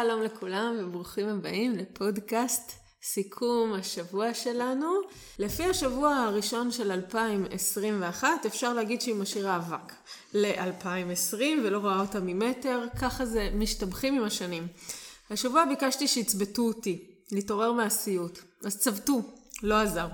שלום לכולם וברוכים הבאים לפודקאסט סיכום השבוע שלנו. לפי השבוע הראשון של 2021 אפשר להגיד שהיא משאירה אבק ל-2020 ולא רואה אותה ממטר, ככה זה משתבחים עם השנים. השבוע ביקשתי שיצבטו אותי, להתעורר מהסיוט, אז צבטו, לא עזר.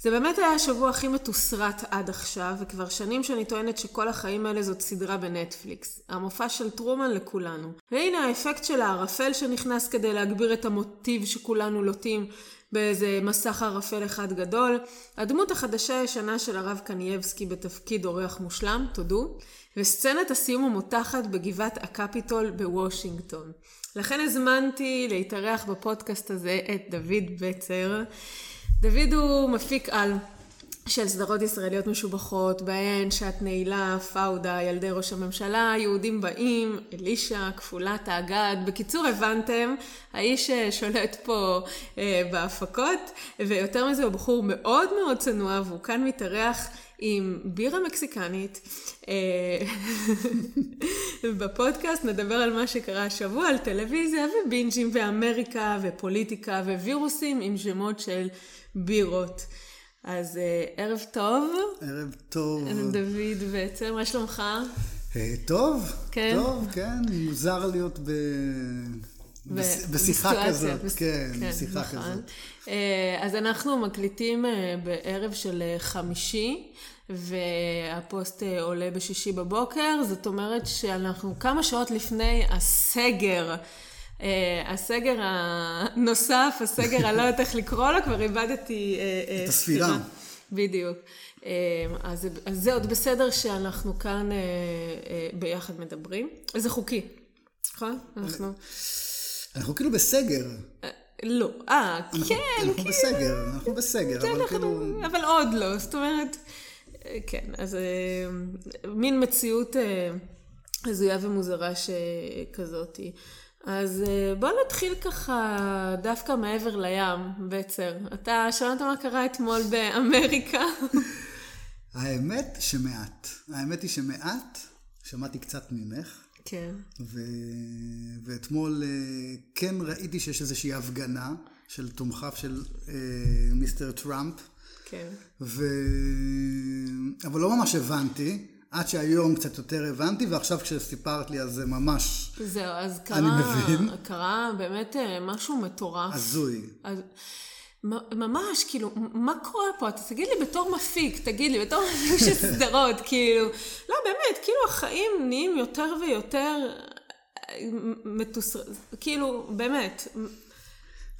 זה באמת היה השבוע הכי מתוסרט עד עכשיו, וכבר שנים שאני טוענת שכל החיים האלה זאת סדרה בנטפליקס. המופע של טרומן לכולנו. והנה האפקט של הערפל שנכנס כדי להגביר את המוטיב שכולנו לוטים באיזה מסך ערפל אחד גדול. הדמות החדשה הישנה של הרב קנייבסקי בתפקיד אורח מושלם, תודו. וסצנת הסיום המותחת בגבעת הקפיטול בוושינגטון. לכן הזמנתי להתארח בפודקאסט הזה את דוד בצר. דוד הוא מפיק על של סדרות ישראליות משובחות, בהן שעת נעילה, פאודה, ילדי ראש הממשלה, יהודים באים, אלישע, כפולת האגד. בקיצור, הבנתם, האיש שולט פה אה, בהפקות, ויותר מזה הוא בחור מאוד מאוד צנוע, והוא כאן מתארח עם בירה מקסיקנית. אה, בפודקאסט נדבר על מה שקרה השבוע, על טלוויזיה ובינג'ים ואמריקה ופוליטיקה ווירוסים עם שמות של בירות. אז אה, ערב טוב. ערב טוב. דוד בעצם, מה שלומך? אה, טוב, כן? טוב, כן, מוזר להיות ב... בשיחה כזאת, כן, כן, בשיחה נכון. כזאת. אה, אז אנחנו מקליטים בערב של חמישי, והפוסט עולה בשישי בבוקר, זאת אומרת שאנחנו כמה שעות לפני הסגר. Uh, הסגר הנוסף, הסגר, אני לא יודעת איך לקרוא לו, כבר איבדתי uh, את הספירה. בדיוק. Uh, אז, אז זה עוד בסדר שאנחנו כאן uh, uh, ביחד מדברים. זה חוקי, נכון? אנחנו... אנחנו כאילו בסגר. לא, אה, כן, כן. אנחנו בסגר, אנחנו בסגר, כן, אבל כאילו... אבל עוד לא, זאת אומרת, כן, אז מין מציאות הזויה ומוזרה שכזאתי. אז אה, בוא נתחיל ככה דווקא מעבר לים, בצר. אתה שמעת מה קרה אתמול באמריקה? האמת שמעט. האמת היא שמעט. שמעתי קצת ממך. כן. ו... ואתמול אה, כן ראיתי שיש איזושהי הפגנה של תומכיו של אה, מיסטר טראמפ. כן. ו... אבל לא ממש הבנתי. עד שהיום קצת יותר הבנתי, ועכשיו כשסיפרת לי אז זה ממש... זהו, אז קרה... אני מבין. קרה באמת אה, משהו מטורף. הזוי. אז... ממש, כאילו, מה קורה פה? אתה תגיד לי בתור מפיק, תגיד לי, בתור מפיק של סדרות, כאילו, לא, באמת, כאילו החיים נהיים יותר ויותר אה, מתוסר... כאילו, באמת,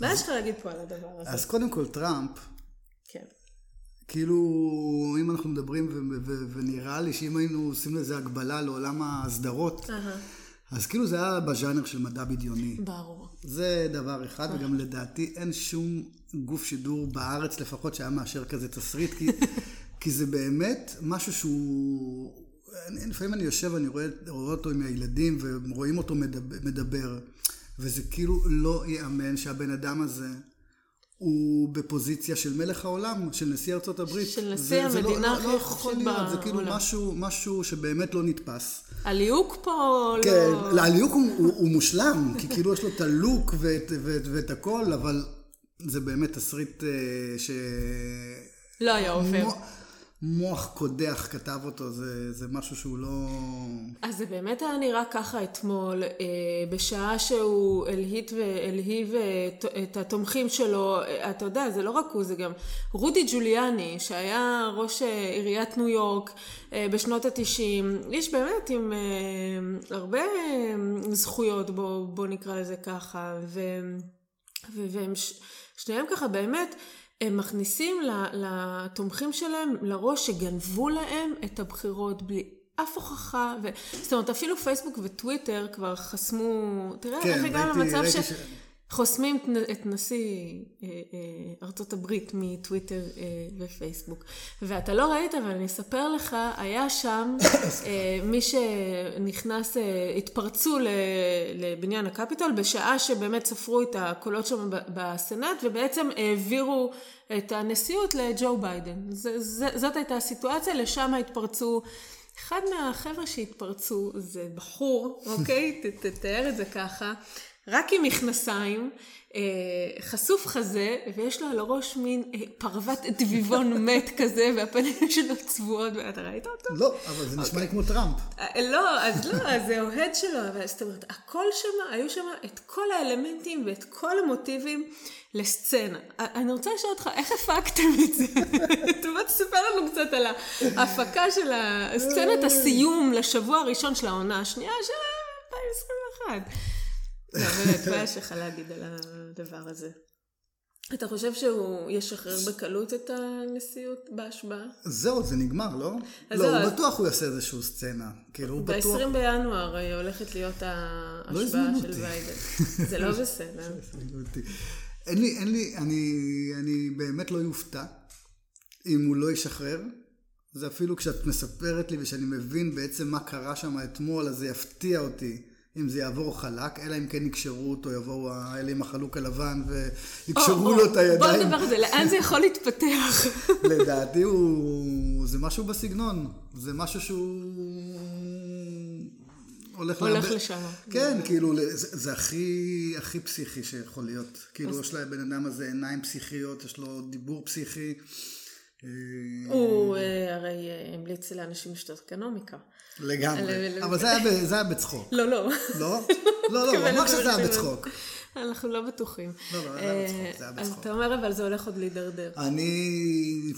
מה יש לך להגיד פה על הדבר הזה? אז קודם כל, טראמפ, כאילו, אם אנחנו מדברים, ונראה לי שאם היינו עושים לזה הגבלה לעולם הסדרות, uh-huh. אז כאילו זה היה בז'אנר של מדע בדיוני. ברור. זה דבר אחד, וגם לדעתי אין שום גוף שידור בארץ לפחות שהיה מאשר כזה תסריט, כי, כי זה באמת משהו שהוא... אני, לפעמים אני יושב ואני רואה, רואה אותו עם הילדים ורואים אותו מדבר, מדבר, וזה כאילו לא ייאמן שהבן אדם הזה... הוא בפוזיציה של מלך העולם, של נשיא ארצות הברית. של נשיא לא- המדינה הכי לא, חכות בעולם. זה כאילו משהו, משהו שבאמת לא נתפס. הליהוק פה כן, לא... כן, הליהוק הוא, הוא, הוא מושלם, כי כאילו יש לו את הלוק ואת, ואת, ואת הכל, אבל זה באמת תסריט אה, ש... לא היה עובר. מוח קודח כתב אותו, זה, זה משהו שהוא לא... אז זה באמת היה נראה ככה אתמול, אה, בשעה שהוא הלהיט והלהיב אה, את התומכים שלו, אה, אתה יודע, זה לא רק הוא, זה גם רודי ג'וליאני, שהיה ראש עיריית ניו יורק בשנות התשעים, איש באמת עם הרבה זכויות, בוא, בוא נקרא לזה ככה, ו, ו, והם שניהם ככה באמת, הם מכניסים לתומכים שלהם לראש שגנבו להם את הבחירות בלי אף הוכחה, ו... זאת אומרת אפילו פייסבוק וטוויטר כבר חסמו, תראה כן, איך הגענו למצב ש... ש... חוסמים את נשיא אה, אה, ארצות הברית מטוויטר אה, ופייסבוק. ואתה לא ראית, אבל אני אספר לך, היה שם מי שנכנס, התפרצו לבניין הקפיטול בשעה שבאמת ספרו את הקולות שם בסנאט, ובעצם העבירו את הנשיאות לג'ו ביידן. זאת הייתה הסיטואציה, לשם התפרצו. אחד מהחבר'ה שהתפרצו זה בחור, אוקיי? תתאר את זה ככה. רק עם מכנסיים, אה, חשוף חזה, ויש לו על הראש מין אה, פרוות דביבון מת כזה, והפנים שלו צבועות, ואתה ראית אותו? לא, אבל זה נשמע לי כמו טראמפ. אה, לא, אז לא, זה אוהד שלו, אבל זאת אומרת, הכל שם, היו שם את כל האלמנטים ואת כל המוטיבים לסצנה. אני רוצה לשאול אותך, איך הפקתם את זה? בוא תספר לנו קצת על ההפקה של סצנת הסיום לשבוע הראשון של העונה השנייה של 2021. לא, באמת, מה יש לך להגיד על הדבר הזה? אתה חושב שהוא ישחרר בקלות את הנשיאות בהשבעה? זהו, זה נגמר, לא? לא, הוא אז... בטוח הוא יעשה איזושהי סצנה. כאילו, הוא בטוח... ב-20 בינואר הולכת להיות ההשבעה לא של ויידן. זה לא בסדר. אין לי, אין לי, אני, אני באמת לא יופתע אם הוא לא ישחרר. זה אפילו כשאת מספרת לי ושאני מבין בעצם מה קרה שם אתמול, אז זה יפתיע אותי. אם זה יעבור חלק, אלא אם כן יקשרו אותו, יבואו האלה עם החלוק הלבן ויקשרו לו את הידיים. בוא נדבר על זה, לאן זה יכול להתפתח? לדעתי הוא... זה משהו בסגנון. זה משהו שהוא... הולך, הולך לשם. כן, כאילו, זה, זה הכי, הכי פסיכי שיכול להיות. כאילו, אז... יש לבן אדם הזה עיניים פסיכיות, יש לו דיבור פסיכי. הוא אה, הרי אה, המליץ לאנשים לשתות אקונומיקה. לגמרי. אבל זה היה, בצחוק. לא, לא. לא? לא, לא, ממש זה היה בצחוק. אנחנו לא בטוחים. לא, לא, זה היה בצחוק, זה היה בצחוק. אתה אומר, אבל זה הולך עוד להידרדר. אני...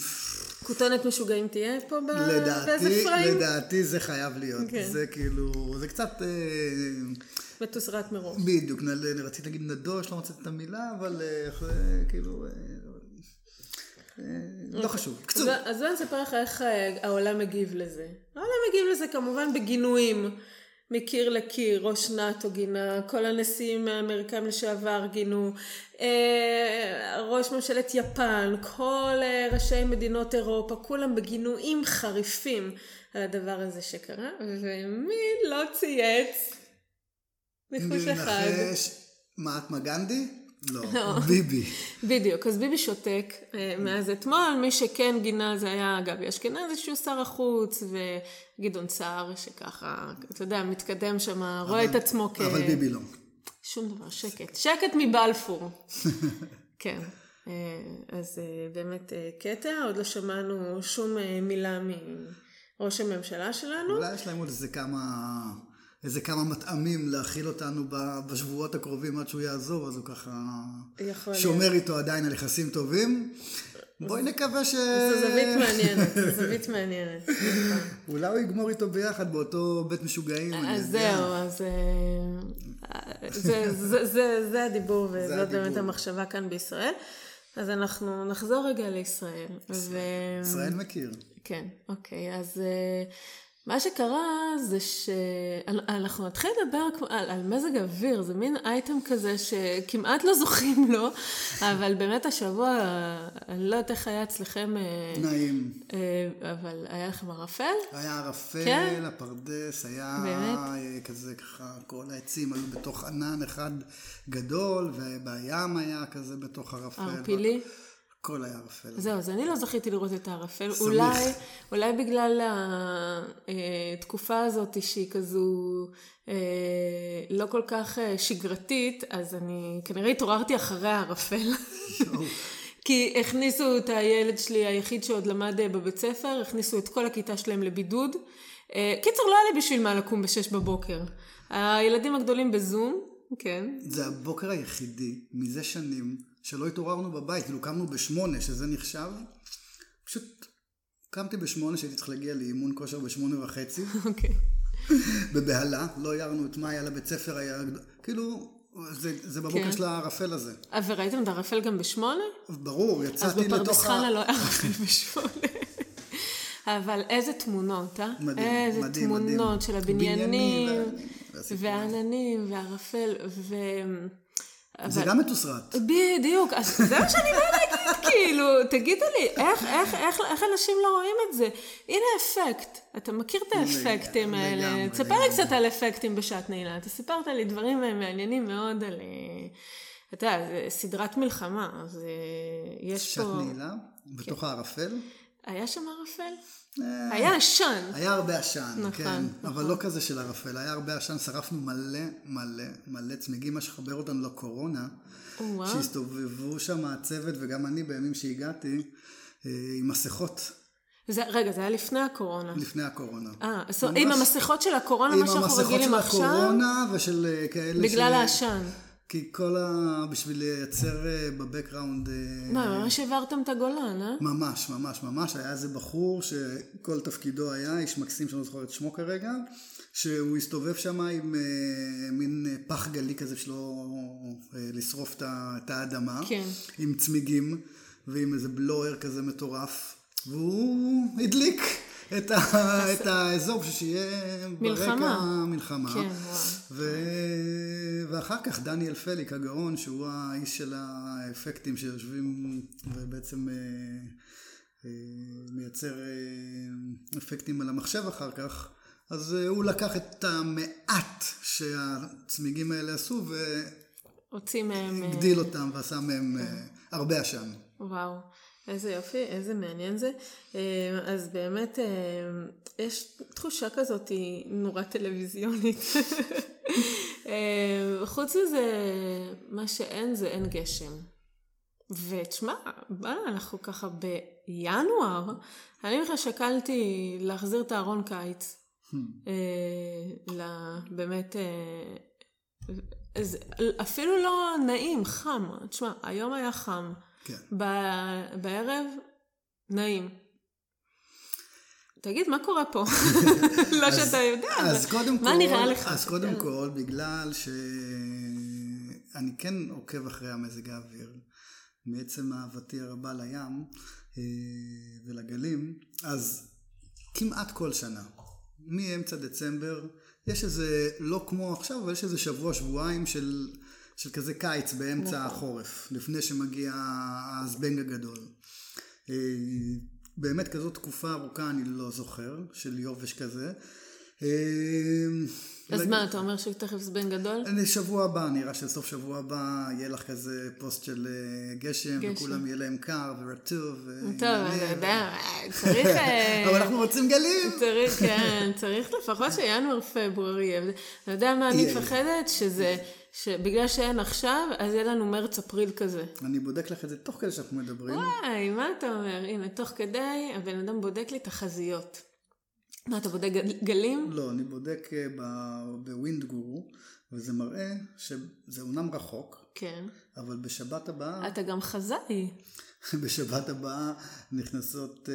כותונת משוגעים תהיה פה באיזה פריים? לדעתי זה חייב להיות. כן. זה כאילו, זה קצת... אה, מתוסרט מראש. בדיוק, רציתי להגיד נדוש, לא מצאתי את המילה, אבל כאילו... לא חשוב. קצור. אז בוא נספר לך איך אה, העולם מגיב לזה. העולם מגיב לזה כמובן בגינויים. מקיר לקיר, ראש נאטו גינה, כל הנשיאים האמריקאים לשעבר גינו, אה, ראש ממשלת יפן, כל אה, ראשי מדינות אירופה, כולם בגינויים חריפים על הדבר הזה שקרה, ומי לא צייץ? ניחוש אחד. נחש מעטמה גנדי? לא, לא, ביבי. בדיוק, אז ביבי שותק אה, מאז אתמול, מי שכן גינה זה היה גבי אשכנזי שהוא שר החוץ, וגדעון סער שככה, אתה יודע, מתקדם שם, רואה את עצמו כ... אבל ביבי לא. שום דבר, שקט. שקט מבלפור. כן. אה, אז אה, באמת קטע, עוד לא שמענו שום מילה מראש הממשלה שלנו. אולי יש להם עוד איזה כמה... איזה כמה מטעמים להכיל אותנו בשבועות הקרובים עד שהוא יעזוב, אז הוא ככה שומר איתו עדיין על יחסים טובים. בואי נקווה ש... זו זווית מעניינת, זו זווית מעניינת. אולי הוא יגמור איתו ביחד באותו בית משוגעים, יודע. זהו, אז אה, זה הדיבור, וזאת באמת המחשבה כאן בישראל. אז אנחנו נחזור רגע לישראל. ישראל מכיר. כן, אוקיי, אז... מה שקרה זה שאנחנו נתחיל לדבר על, על מזג האוויר, זה מין אייטם כזה שכמעט לא זוכים לו, אבל באמת השבוע, אני לא יודעת איך היה אצלכם. אה, נעים. אה, אבל היה לכם ערפל? היה ערפל, כן? הפרדס, היה באמת? אה, כזה ככה, כל העצים היו בתוך ענן אחד גדול, ובים היה כזה בתוך ערפל. ערפילי? הכל היה ערפל. זהו, אז אני לא זכיתי לראות את הערפל. אולי, אולי בגלל התקופה אה, הזאת שהיא כזו אה, לא כל כך אה, שגרתית, אז אני כנראה התעוררתי אחרי הערפל. כי הכניסו את הילד שלי היחיד שעוד למד בבית ספר, הכניסו את כל הכיתה שלהם לבידוד. קיצר, לא היה לי בשביל מה לקום בשש בבוקר. הילדים הגדולים בזום, כן. זה הבוקר היחידי מזה שנים שלא התעוררנו בבית, כאילו קמנו בשמונה, שזה נחשב. פשוט קמתי בשמונה, שהייתי צריך להגיע לאימון כושר בשמונה וחצי. אוקיי. בבהלה, לא הערנו את מאיה לבית ספר, היה... כאילו, זה, זה בבוקר כן. של הערפל הזה. אה, וראיתם את הערפל גם בשמונה? ברור, יצאתי לתוך ה... אז בפרדס חנה לא היה ערפל בשמונה. אבל איזה תמונות, אה? מדהים, איזה מדהים, תמונות מדהים. של הבניינים, והעננים, והערפל, ו... זה גם מתוסרט. בדיוק, אז זה מה שאני באה להגיד, כאילו, תגידו לי, איך, איך, איך, איך אנשים לא רואים את זה? הנה אפקט, אתה מכיר את האפקטים האלה, תספר לי קצת על אפקטים בשעת נעילה, אתה סיפרת לי דברים מעניינים מאוד על, אה, אתה יודע, סדרת מלחמה, אז אה, יש פה... שעת נעילה? בתוך כן. הערפל? היה שם ערפל? אה, היה עשן. היה הרבה עשן, נכון, כן, נכון. אבל לא כזה של ערפל, היה הרבה עשן, שרפנו מלא מלא מלא צמיגים, מה שחבר אותנו לקורונה, וואו. שהסתובבו שם הצוות וגם אני בימים שהגעתי, אה, עם מסכות זה, רגע, זה היה לפני הקורונה. לפני הקורונה. אה, אז עם המסכות של הקורונה, עם מה שאנחנו המסכות רגילים של עכשיו, הקורונה ושל אה, כאלה בגלל ש- העשן. כי כל ה... בשביל לייצר אה, בבקראונד... אה, מה, ממש העברתם את הגולן, אה? ממש, ממש, ממש. היה איזה בחור שכל תפקידו היה, איש מקסים שאני לא זוכר את שמו כרגע, שהוא הסתובב שם עם אה, מין פח גלי כזה שלו אה, לשרוף את האדמה, כן. עם צמיגים ועם איזה בלואר כזה מטורף, והוא הדליק את, ה... את האזור בשביל שיהיה מלחמה. ברקע מלחמה. כן. ו... ואחר כך דניאל פליק הגאון, שהוא האיש של האפקטים שיושבים ובעצם אה, אה, מייצר אה, אפקטים על המחשב אחר כך, אז הוא לקח את המעט שהצמיגים האלה עשו הוציא מהם... והגדיל אותם ועשה מהם הרבה עשן. וואו, איזה יופי, איזה מעניין זה. אה, אז באמת, אה, יש תחושה כזאת נורא טלוויזיונית. אה, חוץ מזה, מה שאין זה אין גשם. ותשמע, מה, אנחנו ככה בינואר, אני בכלל שקלתי להחזיר את הארון קיץ. ל- באמת, אפילו לא נעים, חם. תשמע, היום היה חם. כן. ב- בערב, נעים. תגיד, מה קורה פה? לא שאתה יודע, אז קודם מה כל, נראה לך? אז קודם כל, בגלל שאני כן עוקב אחרי המזג האוויר, מעצם אהבתי הרבה לים אה, ולגלים, אז כמעט כל שנה, מאמצע דצמבר, יש איזה, לא כמו עכשיו, אבל יש איזה שבוע, שבועיים של, של כזה קיץ באמצע נכון. החורף, לפני שמגיע הזבנג הגדול. אה, באמת כזאת תקופה ארוכה אני לא זוכר, של יובש כזה. אה, אז מה, אתה אומר שתכף זבנג גדול? אני- שבוע הבא, נראה שסוף שבוע הבא יהיה לך כזה פוסט של אה, גשם. וכולם יהיה להם קר ורטוב. טוב, אתה יודע, צריך... אבל אנחנו רוצים גלים. צריך, כן, צריך לפחות שינואר פברואר יהיה. אתה יודע מה אני. מפחדת? שזה, שבגלל שאין עכשיו, אז יהיה לנו מרץ אפריל כזה. אני בודק לך את זה תוך כדי שאנחנו מדברים. וואי, מה אתה אומר? הנה, תוך כדי, הבן אדם בודק לי תחזיות. מה, אתה בודק גל- גלים? לא, אני בודק אה, בווינד גורו, וזה מראה שזה אומנם רחוק, כן. אבל בשבת הבאה, אתה גם חזאי. בשבת הבאה נכנסות אה,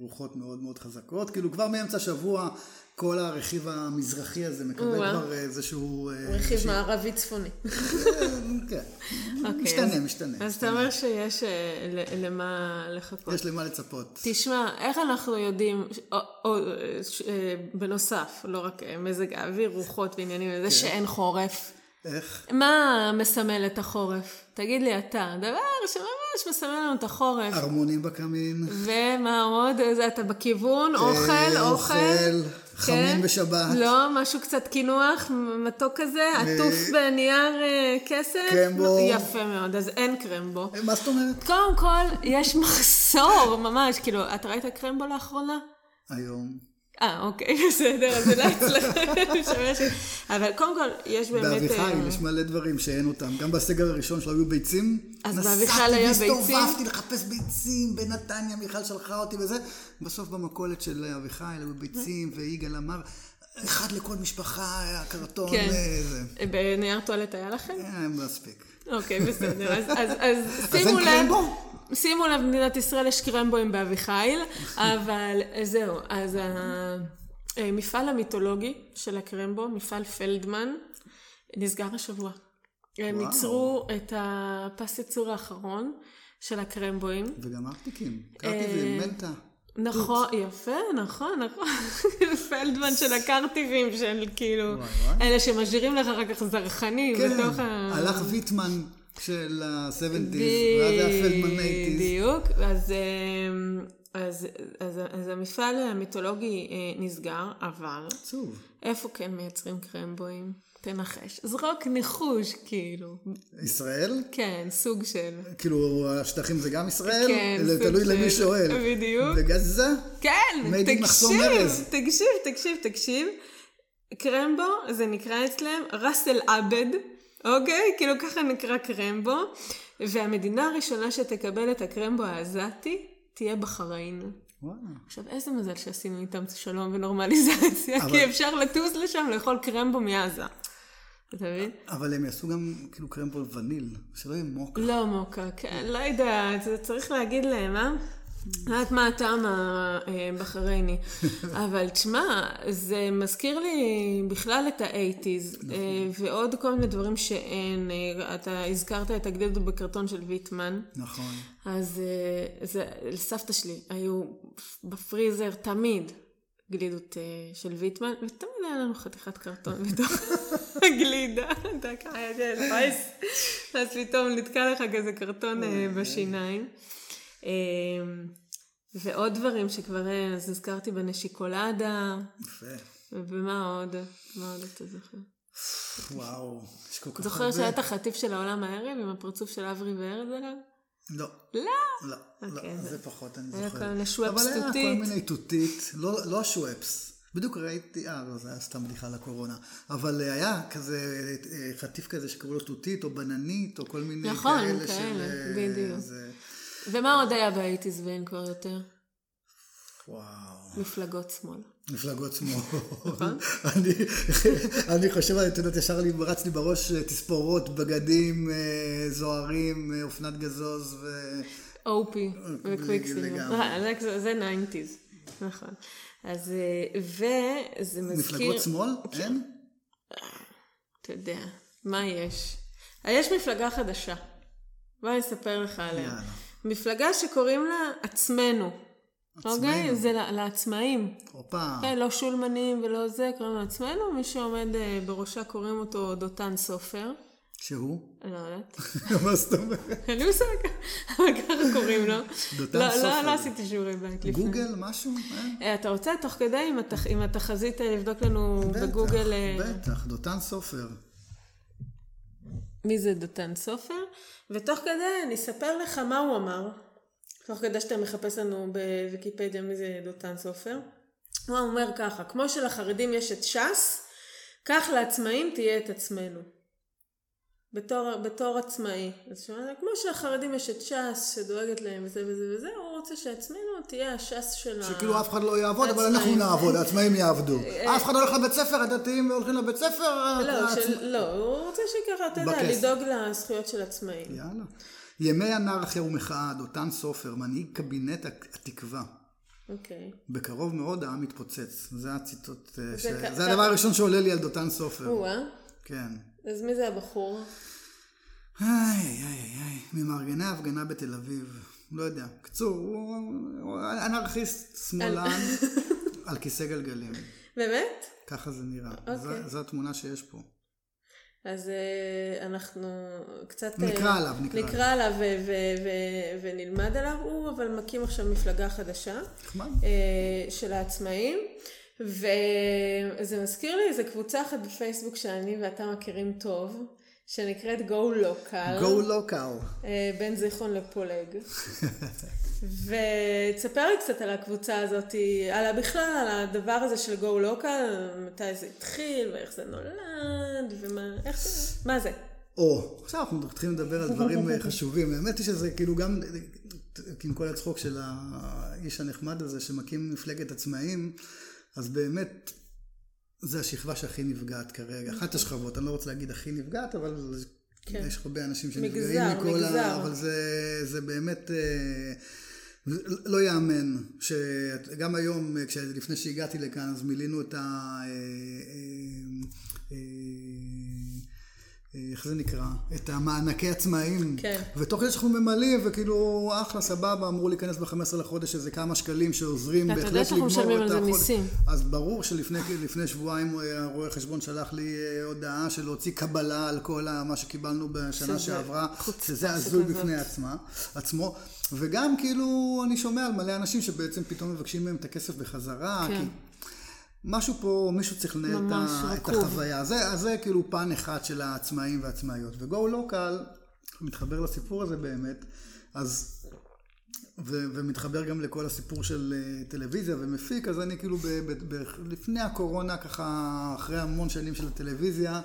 רוחות מאוד מאוד חזקות. כאילו כבר מאמצע השבוע כל הרכיב המזרחי הזה מקבל וואו. כבר איזשהו... אה, רכיב איזושהי- מערבי צפוני. כן, אוקיי, משתנה, אז- משתנה. אז אתה אומר שיש אה, ל- למה לחכות. יש למה לצפות. תשמע, איך אנחנו יודעים, או, או, ש- אה, בנוסף, לא רק אה, מזג האוויר, רוחות ועניינים, כן. זה שאין חורף. איך? מה מסמל את החורף? תגיד לי אתה, דבר שממש מסמל לנו את החורף. ארמונים בקמין. ומה עוד? זה אתה בכיוון? אוכל, אה, אוכל. חמין בשבת. לא, משהו קצת קינוח, מתוק כזה, עטוף בנייר אה, כסף. קרמבו. יפה מאוד, אז אין קרמבו. אה, מה זאת אומרת? קודם כל, יש מחסור ממש, כאילו, אתה ראית קרמבו לאחרונה? היום. אה, אוקיי, בסדר, אז אולי שווה ש... אבל קודם כל, יש באמת... באביחיל אה, יש מלא דברים שאין אותם. גם בסגר הראשון שלו היו ביצים. אז באביחיל היה ביצים? נסעתי והסתובבתי לחפש ביצים בנתניה, מיכל שלחה אותי וזה. בסוף במכולת של אביחיל היו ביצים, ויגאל אמר, אחד לכל משפחה, היה קרטון, כן. אה, זה. בנייר טואלט היה לכם? אה, מספיק. אוקיי, בסדר. אז, אז, אז אין שימו לב, קרמבו? שימו לב, במדינת ישראל יש קרמבוים באביחיל, אבל זהו, אז המפעל המיתולוגי של הקרמבו, מפעל פלדמן, נסגר השבוע. הם וואו. ייצרו את הפס ייצור האחרון של הקרמבוים. וגם ארטיקים. קראתי אה, מנטה. נכון, יפה, נכון, נכון. פלדמן של הקרטיבים, של כאילו. אלה שמשאירים לך אחר כך זרחנים כן, בתוך ה... הלך ויטמן של ה-70's, ואז היה פלדמן 80's. בדיוק, אז, אמ, אז, אז, אז המפעל המיתולוגי אה, נסגר, אבל עצוב. איפה כן מייצרים קרמבואים? תנחש. זרוק ניחוש, כאילו. ישראל? כן, סוג של. כאילו, השטחים זה גם ישראל? כן, זה סוג תלוי של- למי שואל. בדיוק. וגזה? כן, תקשיב. תקשיב, תקשיב, תקשיב. קרמבו, זה נקרא אצלם ראסל עבד, אוקיי? כאילו ככה נקרא קרמבו. והמדינה הראשונה שתקבל את הקרמבו העזתי, תהיה בחריין. וואלה. עכשיו, איזה מזל שעשינו איתם שלום ונורמליזציה, אבל- כי אפשר לטוס לשם לאכול קרמבו מעזה. אתה מבין? אבל הם יעשו גם כאילו פה וניל, שלא יהיה מוקה. לא מוקה, כן, לא יודעת, צריך להגיד להם, אה? יודעת מה הטעם הבחרייני. אבל תשמע, זה מזכיר לי בכלל את האייטיז, ועוד כל מיני דברים שאין. אה, אתה הזכרת את הגלידות בקרטון של ויטמן. נכון. אז אה, זה, לסבתא שלי היו בפריזר תמיד גלידות אה, של ויטמן, ותמיד היה לנו חתיכת קרטון בתוך הגלידה. אתה ככה. אז פתאום נתקע לך כזה קרטון אה, בשיניים. אה, ועוד דברים שכבר אין, אז הזכרתי בנשיקולדה, יפה. ובמה עוד? מה עוד אתה זוכר? וואו, יש כל כך זוכר הרבה. שהיה את החטיף של העולם הערב עם הפרצוף של אברי וארז עליו? לא. לא. לא, לא, אוקיי, זה פחות אני היה זוכר. כל מיני שוואפס אבל היה כל. מיני תותית, לא לא השוואפס. בדיוק ראיתי, אה, לא, זה היה סתם בדיחה על הקורונה. אבל אה, היה כזה אה, חטיף כזה שקראו לו תותית, או בננית, או כל מיני נכון, כאלה של... כאלה, אה, בדיוק. ומה עוד היה באייטיז ואין כבר יותר? וואו. מפלגות שמאל. מפלגות שמאל. נכון. אני, חושב, את יודעת, ישר לי, רץ לי בראש אה, תספורות, בגדים אה, זוהרים, אה, אופנת גזוז ו... אופי. אה, זה- nineties. נכון. אז, וזה מזכיר... מפלגות שמאל? כן. אין? אתה יודע, מה יש? יש מפלגה חדשה. בוא אני אספר לך עליה. יאללה. מפלגה שקוראים לה עצמנו. אוקיי? עצמנו. זה ל- לעצמאים. הופה. כן, לא שולמנים ולא זה, קוראים לו עצמנו. מי שעומד אה, בראשה קוראים אותו דותן סופר. שהוא? אני לא יודעת. מה זאת אומרת? אין לי מושג, אבל ככה קוראים לו. דותן לא, סופר. לא, לא עשיתי שיעורי בית לפני. גוגל, משהו? אין? אה, אתה רוצה תוך כדי עם, התח... עם התחזית אה, לבדוק לנו בגוגל אה, בטח, בטח, דותן סופר. מי זה דותן סופר, ותוך כדי אני אספר לך מה הוא אמר, תוך כדי שאתה מחפש לנו בוויקיפדיה מי זה דותן סופר. הוא אומר ככה, כמו שלחרדים יש את ש"ס, כך לעצמאים תהיה את עצמנו. בתור, בתור עצמאי. אז שמעת, כמו שלחרדים יש את ש"ס שדואגת להם וזה וזה וזה, רוצה שעצמנו תהיה הש"ס של ה... שכאילו אף אחד לא יעבוד, אבל. אנחנו נעבוד, העצמאים יעבדו. אף אחד לא הולך לבית ספר, הדתיים הולכים לבית ספר. לא, לא, הוא רוצה שככה, אתה יודע. לדאוג לזכויות של עצמאים. יאללה. ימי אנרכיה ומחאה, דותן סופר, מנהיג קבינט התקווה. אוקיי. בקרוב מאוד העם יתפוצץ. זה הציטוט, אה, ש- זה כ- זה הדבר הראשון שעולה לי על דותן סופר. או-אה. כן. אז מי זה הבחור? איי, איי, איי, ממארגני ההפגנה בתל אביב. לא יודע. קצור, הוא אנרכיסט שמאלן על כיסא גלגלים. באמת? ככה זה נראה. אוקיי. זו- זו התמונה שיש פה. אז אה, אנחנו קצת... אה, נקרא עליו, נקרא נקרא עליו ו- ו- ו- ונלמד עליו. הוא אבל מקים עכשיו מפלגה חדשה נחמד. אה, של העצמאים. וזה מזכיר לי איזה קבוצה אחת בפייסבוק שאני ואתה מכירים טוב, שנקראת Go Local. Go local. אה, בין זיכרון לפולג. ותספר לי קצת על הקבוצה הזאת, על בכלל, על הדבר הזה של גו לוקל, מתי זה התחיל, ואיך זה נולד, ומה, איך זה, מה זה? או, עכשיו אנחנו מתחילים לדבר על דברים אה, חשובים. האמת היא שזה כאילו גם, עם כל הצחוק של האיש הנחמד הזה שמקים מפלגת עצמאים, אז באמת, זה השכבה שהכי נפגעת כרגע. אחת השכבות, אני לא רוצה להגיד הכי נפגעת, אבל כן. יש הרבה אנשים שנפגעים מגזר, מכל מגזר. ה... אבל זה, זה באמת... אה, לא יאמן, שגם היום, אה, לפני שהגעתי לכאן, אז מילינו את ה... אה, איך זה נקרא? את המענקי עצמאים. כן. ותוך כדי שאנחנו ממלאים, וכאילו, אחלה, סבבה, אמרו להיכנס ב-15 לחודש איזה כמה שקלים שעוזרים בהחלט יודע שאנחנו לגמור משלמים את על זה החודש. מיסים. אז ברור שלפני לפני שבועיים אה, הרואה חשבון שלח לי אה, הודעה של להוציא קבלה על כל מה שקיבלנו בשנה שזה שעברה, חוצפה שזה הזוי. בפני עצמה, עצמו. וגם כאילו אני שומע על מלא אנשים שבעצם פתאום מבקשים מהם את הכסף בחזרה. כן. כי... משהו פה, מישהו צריך לנהל את, את. החוויה. זה, אז זה כאילו פן אחד של העצמאים והעצמאיות. ו-Go Local מתחבר לסיפור הזה באמת, אז, ו, ומתחבר גם לכל הסיפור של אה, טלוויזיה ומפיק, אז אני כאילו ב, ב, ב, לפני הקורונה, ככה אחרי המון שנים של הטלוויזיה,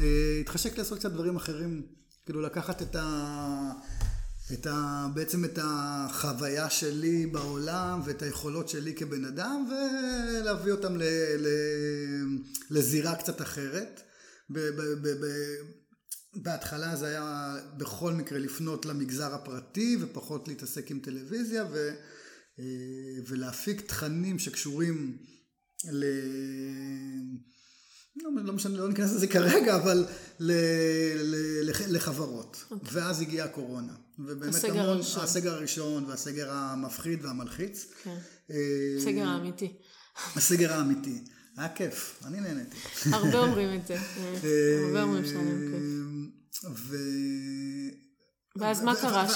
אה, התחשק לעשות קצת דברים אחרים, כאילו לקחת את ה... את ה, בעצם את החוויה שלי בעולם ואת היכולות שלי כבן אדם ולהביא אותם ל, ל, לזירה קצת אחרת. ב, ב, ב, ב, בהתחלה זה היה בכל מקרה לפנות למגזר הפרטי ופחות להתעסק עם טלוויזיה ו, אה, ולהפיק תכנים שקשורים ל... לא, לא משנה, לא ניכנס לזה כרגע, אבל ל, ל, לח, לחברות. Okay. ואז הגיעה הקורונה. ובאמת הסגר המון, הראשון. הסגר הראשון והסגר המפחיד והמלחיץ. כן. אה, הסגר האמיתי. הסגר האמיתי. היה כיף, אני נהניתי. הרבה אומרים את זה. אה, הרבה אומרים שהיה להם כיף. ו... ואז מה קרה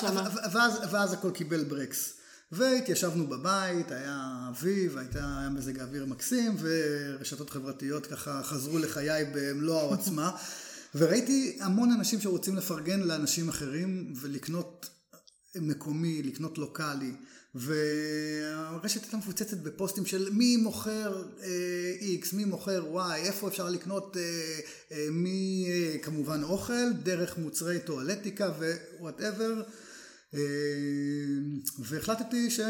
ואז, ואז הכל קיבל ברקס. והתיישבנו בבית, היה אביב, הייתה, היה מזג האוויר מקסים, ורשתות חברתיות ככה חזרו לחיי במלוא העוצמה. וראיתי המון אנשים שרוצים לפרגן לאנשים אחרים ולקנות מקומי, לקנות לוקאלי. והרשת הייתה מפוצצת בפוסטים של מי מוכר אה, X, מי מוכר Y, איפה אפשר לקנות אה, אה, מכמובן אוכל, דרך מוצרי טואלטיקה ו whatever. אה, והחלטתי ש...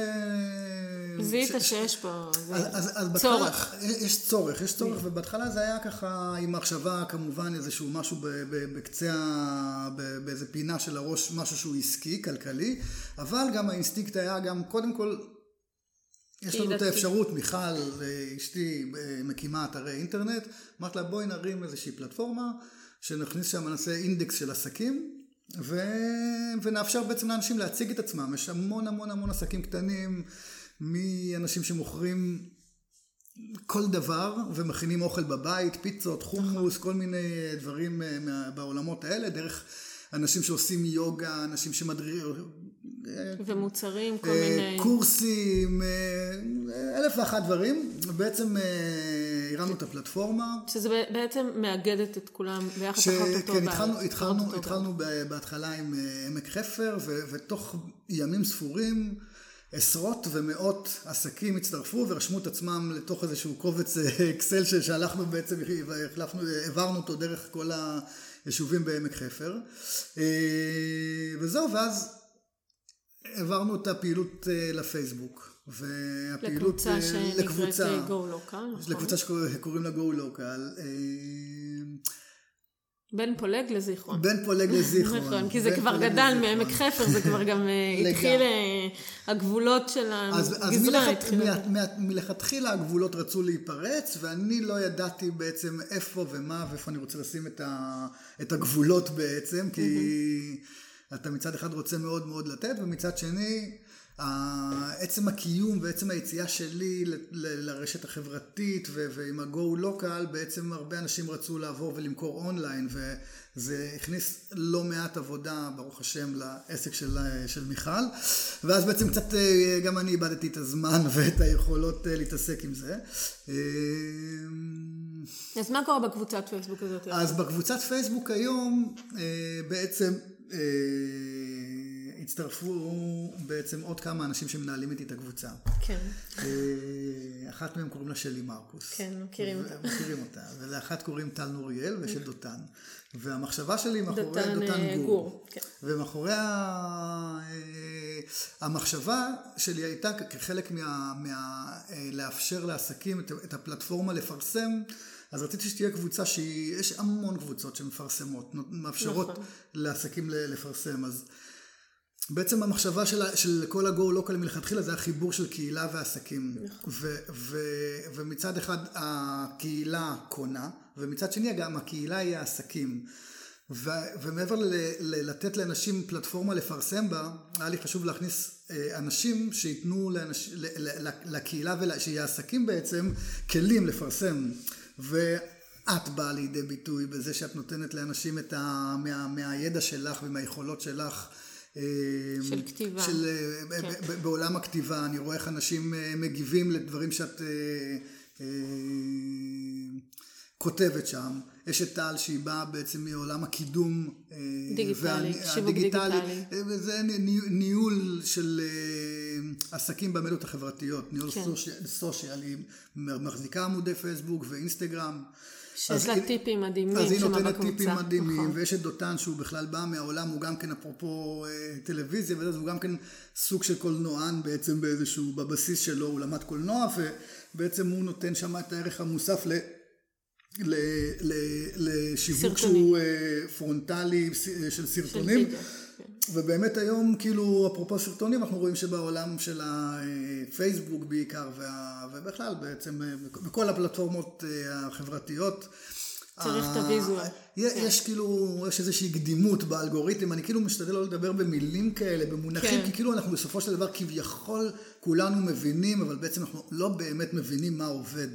זיהית ש- שיש פה אז, אז, אז בהתחלה- צורך. יש צורך, יש צורך, ובהתחלה זה היה ככה עם מחשבה כמובן איזשהו משהו ב, ב, בקצה, ב, באיזה פינה של הראש, משהו שהוא עסקי, כלכלי, אבל גם האינסטינקט היה גם קודם כל, יש לנו את. האפשרות, מיכל, אה, אשתי, אה, מקימה אתרי אינטרנט, אמרת לה בואי נרים איזושהי פלטפורמה, שנכניס שם, נעשה אינדקס של עסקים. ו... ונאפשר בעצם לאנשים להציג את עצמם. יש המון המון המון עסקים קטנים, מאנשים שמוכרים כל דבר ומכינים אוכל בבית, פיצות, חומוס, כל מיני דברים אה, בעולמות האלה, דרך אנשים שעושים יוגה, אנשים שמדריכים, ומוצרים, כל אה, מיני... קורסים, אה, אלף ואחת דברים. בעצם אה, הרמנו את הפלטפורמה. שזה בעצם מאגדת את כולם ביחד ש... תחת אותו כן. התחלנו, התחלנו, אותו התחלנו בהתחלה עם עמק חפר, ו- ותוך ימים ספורים עשרות ומאות עסקים הצטרפו ורשמו את עצמם לתוך איזשהו קובץ אקסל שהלכנו בעצם, החלפנו, העברנו אותו דרך כל היישובים בעמק חפר. וזהו, ואז העברנו את הפעילות אה, לפייסבוק. והפעילות לקבוצה אה, שנקראת לקבוצה, Go Local, נכון? לקבוצה שקוראים לה Local. אה, בין פולג לזיכרון. בין פולג לזיכרון. נכון, כי זה כבר גדל. מעמק חפר, זה כבר גם אה. התחיל, אה, הגבולות של אז, אז הגזרה התחילו. מה, מלכתחילה הגבולות רצו להיפרץ, ואני לא ידעתי בעצם איפה ומה ואיפה אני רוצה לשים את הגבולות בעצם, כי אתה מצד אחד רוצה מאוד מאוד לתת, ומצד שני, עצם הקיום ועצם היציאה שלי ל- ל- לרשת החברתית ו- ועם ה-go local, בעצם הרבה אנשים רצו לעבור ולמכור אונליין, וזה הכניס לא מעט עבודה, ברוך השם, לעסק של, של מיכל, ואז בעצם קצת אה, גם אני איבדתי את הזמן ואת היכולות אה, להתעסק עם זה. אה, אז מה קורה בקבוצת פייסבוק הזאת? אז בקבוצת פייסבוק היום בעצם הצטרפו בעצם עוד כמה אנשים שמנהלים איתי את הקבוצה. כן, אה, אחת מהם קוראים לה שלי מרקוס. כן, מכירים אותה. מכירים אותה. ולאחת קוראים טל נוריאל ויש את דותן. והמחשבה שלי מאחורי דותן, דותן אה, גור. גור, כן. ומאחורי ה... אה, המחשבה שלי הייתה כחלק מה... מה... אה, לאפשר לעסקים את הפלטפורמה לפרסם, אז רציתי שתהיה קבוצה שהיא, יש המון קבוצות שמפרסמות, מאפשרות נכון. לעסקים לפרסם, אז בעצם המחשבה של, של כל ה-go local מלכתחילה זה החיבור של קהילה ועסקים. ו, ו, ומצד אחד הקהילה קונה, ומצד שני גם הקהילה היא העסקים. ו, ומעבר ל, ל, לתת לאנשים פלטפורמה לפרסם בה, היה לי חשוב להכניס אה, אנשים שייתנו לאנש, ל, ל, ל, לקהילה, ול, שיהיה עסקים בעצם, כלים לפרסם. ואת באה לידי ביטוי בזה שאת נותנת לאנשים את ה, מה, מהידע שלך ומהיכולות שלך. אה, של כתיבה. של, אה, כן. בעולם הכתיבה, אני רואה איך אנשים אה, מגיבים לדברים שאת כותבת שם, יש את טל שהיא באה בעצם מעולם הקידום אה, דיגיטלי, שיווק דיגיטלי, זה ניהול של עסקים במדיות החברתיות, ניהול כן. סושיאל, היא מחזיקה עמודי פייסבוק ואינסטגרם. שיש לה טיפים מדהימים. אז היא נותנת טיפים מדהימים, נכון. ויש את דותן שהוא בכלל בא מהעולם, הוא גם כן אפרופו אה, טלוויזיה, וזה, הוא גם כן סוג של קולנוען בעצם באיזשהו, בבסיס שלו, הוא למד קולנוע, ובעצם הוא נותן שם את הערך המוסף ל... לשיווק שהוא אה, פרונטלי של סרטונים. של ובאמת היום, כאילו, אפרופו סרטונים, אנחנו רואים שבעולם של הפייסבוק בעיקר, וה, ובכלל בעצם, בכל הפלטפורמות אה, החברתיות, צריך את הוויזואל. יש כאילו, יש איזושהי קדימות באלגוריתם, אני כאילו משתדל לא לדבר במילים כאלה, במונחים, כן. כי כאילו אנחנו בסופו של דבר כביכול כולנו מבינים, אבל בעצם אנחנו לא באמת מבינים מה עובד.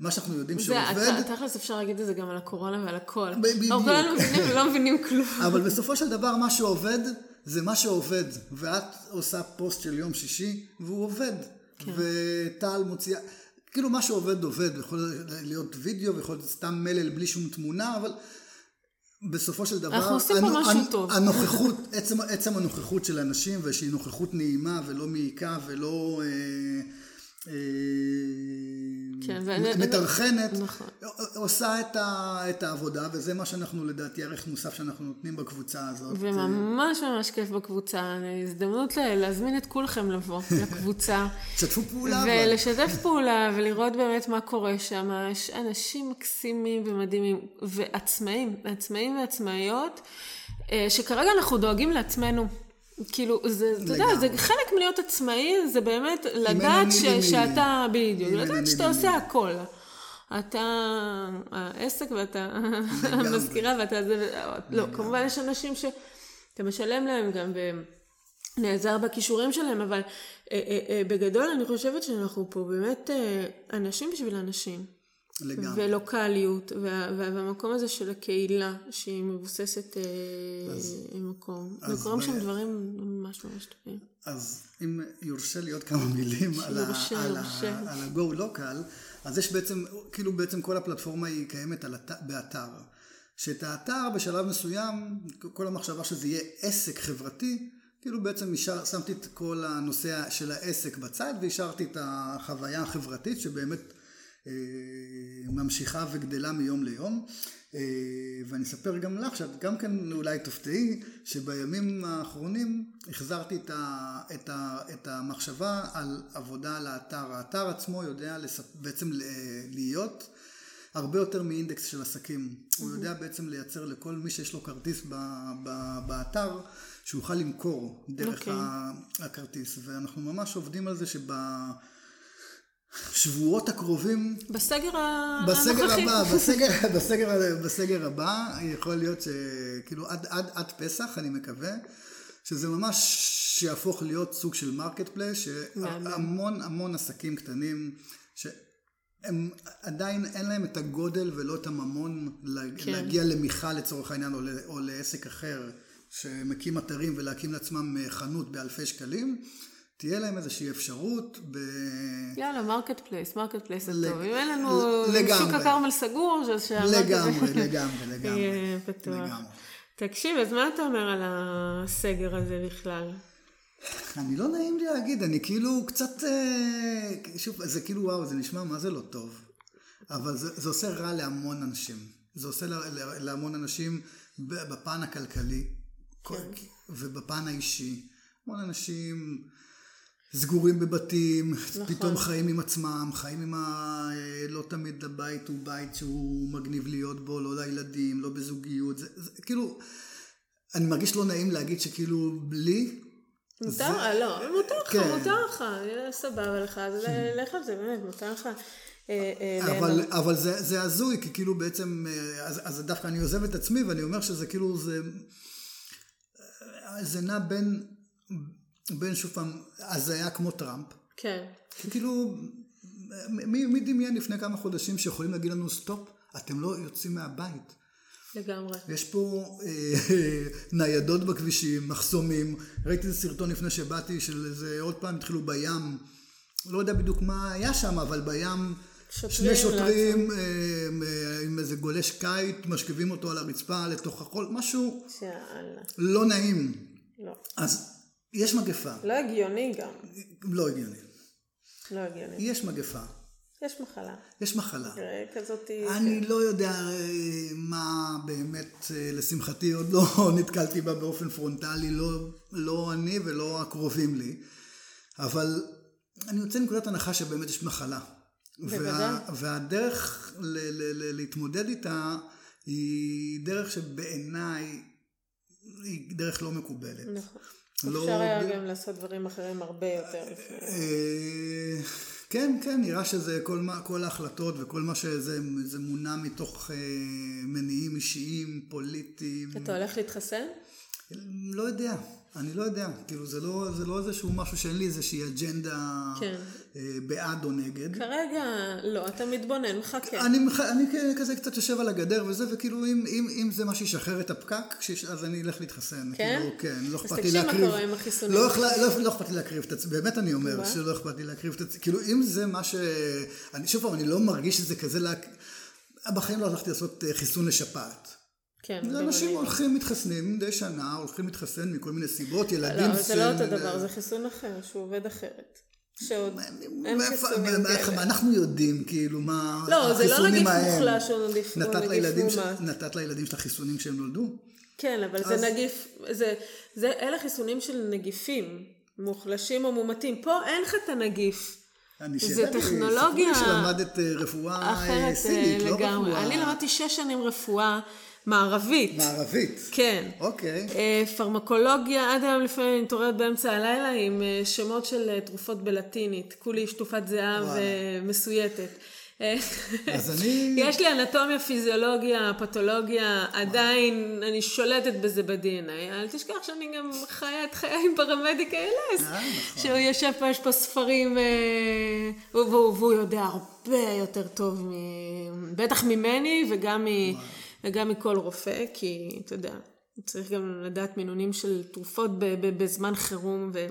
מה שאנחנו יודעים שעובד... תכלס אפשר להגיד את זה גם על הקורונה ועל הכל. בדיוק. אנחנו כולנו מבינים ולא מבינים כלום. אבל בסופו של דבר מה שעובד, זה מה שעובד. ואת עושה פוסט של יום שישי, והוא עובד. כן. וטל מוציאה... כאילו מה שעובד עובד, יכול להיות וידאו ויכול להיות סתם מלל בלי שום תמונה, אבל בסופו של דבר, אנחנו עושים פה משהו טוב. הנוכחות, עצם, עצם הנוכחות של אנשים, ושהיא נוכחות נעימה ולא מעיקה ולא... אה, אה, כן, מטרחנת, נכון. עושה את, ה, את העבודה, וזה מה שאנחנו לדעתי ערך מוסף שאנחנו נותנים בקבוצה הזאת. וממש ממש כיף בקבוצה, הזדמנות להזמין את כולכם לבוא לקבוצה. תשתפו פעולה. ולשתף פעולה ולראות באמת מה קורה שם. יש אנשים מקסימים ומדהימים, ועצמאים, עצמאים ועצמאיות, אה, שכרגע אנחנו דואגים לעצמנו. כאילו, זה, אתה יודע, זה חלק מלהיות עצמאי, זה באמת לדעת ש, שאתה, בדיוק, לדעת שאתה עושה הכל. אתה העסק ואתה המזכירה ואתה זה, לא, כמובן יש אנשים שאתה משלם להם גם ונעזר בכישורים שלהם, אבל אה, אה, אה, בגדול אני חושבת שאנחנו פה באמת אנשים בשביל אנשים. לגמרי. ולוקאליות, וה, והמקום הזה של הקהילה, שהיא מבוססת אה, אז, מקום. וקורים שם דברים ממש ממש טובים. אז אם יורשה לי עוד כמה מילים יורשה, על, יורשה. על, על ה-go local, אז יש בעצם, כאילו בעצם כל הפלטפורמה היא קיימת על, באתר. שאת האתר בשלב מסוים, כל המחשבה שזה יהיה עסק חברתי, כאילו בעצם אישר, שמתי את כל הנושא של העסק בצד והשארתי את החוויה החברתית שבאמת ממשיכה וגדלה מיום ליום. אה, ואני אספר גם לך, שאת גם כן אולי תופתעי, שבימים האחרונים החזרתי את, ה, את, ה, את המחשבה על עבודה על האתר. האתר עצמו יודע בעצם להיות הרבה יותר מאינדקס של עסקים. Mm-hmm. הוא יודע בעצם לייצר לכל מי שיש לו כרטיס ב, ב, באתר, שיוכל למכור דרך okay. אוקיי. הכרטיס. ואנחנו ממש עובדים על זה שב... שבועות הקרובים... בסגר בסגר הבא, בסגר, בסגר, בסגר הבא, יכול להיות שכאילו עד, עד, עד פסח, אני מקווה, שזה ממש שיהפוך להיות סוג של market place, שהמון המון עסקים קטנים, שהם עדיין אין להם את הגודל ולא את הממון כן. להגיע למיכל לצורך העניין, או, או לעסק אחר, שמקים אתרים ולהקים לעצמם חנות באלפי שקלים. תהיה להם איזושהי אפשרות ב... יאללה, market place, market place זה טוב. אם אין לנו שוק הכרמל סגור, אז שה market... לגמרי, לגמרי, לגמרי. יהיה פתוח. תקשיב, אז מה אתה אומר על הסגר הזה בכלל? אני לא נעים לי להגיד, אני כאילו קצת, אה, שוב, זה כאילו וואו, זה נשמע מה זה לא טוב. אבל זה, זה עושה רע להמון אנשים. זה עושה להמון אנשים בפן הכלכלי כן. ובפן האישי. המון אנשים סגורים בבתים, נכון. פתאום חיים עם עצמם, חיים עם ה... לא תמיד הבית הוא בית שהוא מגניב להיות בו, לא לילדים, לא בזוגיות, זה, זה כאילו, אני מרגיש לא נעים להגיד שכאילו בלי... מותר, זה... לא, מותר לך, כן. מותר לך, סבבה לך, אז לך על זה, באמת, מותר לך. אה, אה, אבל, אבל זה, זה הזוי, כי כאילו בעצם, אה, אז, אז דווקא אני עוזב את עצמי ואני אומר שזה כאילו, זה, זה נע בין בין שוב פעם, אז זה היה כמו טראמפ. כן. כאילו, מי, מי דמיין לפני כמה חודשים שיכולים להגיד לנו stop, אתם לא יוצאים מהבית. לגמרי. יש פה אה, ניידות בכבישים, מחסומים. ראיתי איזה סרטון לפני שבאתי של איזה, עוד פעם התחילו בים. לא יודע בדיוק מה היה שם, אבל בים שוטרים שני שוטרים אה, אה, עם איזה גולש קיט, משכיבים אותו על הרצפה לתוך החול, משהו יאללה. לא נעים. לא. אז יש מגפה, לא הגיוני גם. לא הגיוני. לא הגיוני. יש מגפה, יש מחלה. יש מחלה. אה, כזאת... אני לא יודע אה, מה באמת, אה, לשמחתי עוד לא נתקלתי בה באופן פרונטלי, לא, לא אני ולא הקרובים לי, אבל אני יוצא מנקודת הנחה שבאמת יש מחלה. וה, והדרך ל, ל, ל, להתמודד איתה היא דרך שבעיניי היא דרך לא מקובלת. נכון. לא- אפשר היה גם לעשות דברים אחרים הרבה יותר לפני. אה, כן, כן, נראה שזה כל, מה, כל ההחלטות וכל מה שזה זה מונע מתוך אה, מניעים אישיים, פוליטיים. אתה הולך להתחסן? לא יודע, אני לא יודע. כאילו, זה לא, זה לא איזשהו משהו שאין לי איזושהי אג'נדה כן. אה, בעד או נגד. כרגע לא, אתה מתבונן, מחכה. אני, מח- אני כזה קצת יושב על הגדר וזה, וכאילו אם, אם, אם זה מה שישחרר את הפקק, שיש, אז אני אלך להתחסן. כן? כאילו, כן, לא אז אכפת לי תקשיב מה להקריב. קורה עם החיסונים. לא, אכלה- לא, לא אכפת לי להקריב את עצמי, באמת אני אומר? שלא אכפת לי להקריב את עצמי. כאילו אם זה מה ש... אני, שוב פעם, אני לא מרגיש שזה כזה לה... בחיים לא הלכתי לעשות אה, חיסון לשפעת. כן, זה אנשים הולכים מתחסנים מדי שנה, הולכים להתחסן מכל מיני סיבות, לא, ילדים... אבל זה לא אותו דבר, זה חיסון אחר, שהוא עובד אחרת. שעוד אין חיסונים כאלה. אנחנו יודעים, כאילו, מה לא, זה לא החיסונים נגיף. מוחלש או נגיף מומת. נתת לילדים של החיסונים כשהם נולדו? כן, אבל זה נגיף, זה, אלה חיסונים של נגיפים, מוחלשים או מומתים. פה אין לך את הנגיף. זה טכנולוגיה סיפרו לי שלמדת אה, רפואה אה, אחרת סינית, אה, לא לגמרי. רפואה אני למדתי שש שנים רפואה מערבית. מערבית. כן. אוקיי. אה, פרמקולוגיה, עד היום לפעמים אני מתעוררת באמצע הלילה עם אה, שמות של אה, תרופות בלטינית. כולי שטופת וואלה. ומסויטת. אז אני... יש לי אנטומיה, פיזיולוגיה, פתולוגיה, עדיין אני שולטת בזה ב-DNA. אל תשכח שאני גם חיה את חיי עם פרמדיק ALS. נכון. שהוא יושב פה, יש פה ספרים, והוא, יודע הרבה יותר טוב, בטח ממני וגם, מ, וגם מכל רופא, כי אתה יודע, צריך גם לדעת מינונים של תרופות בזמן חירום ו,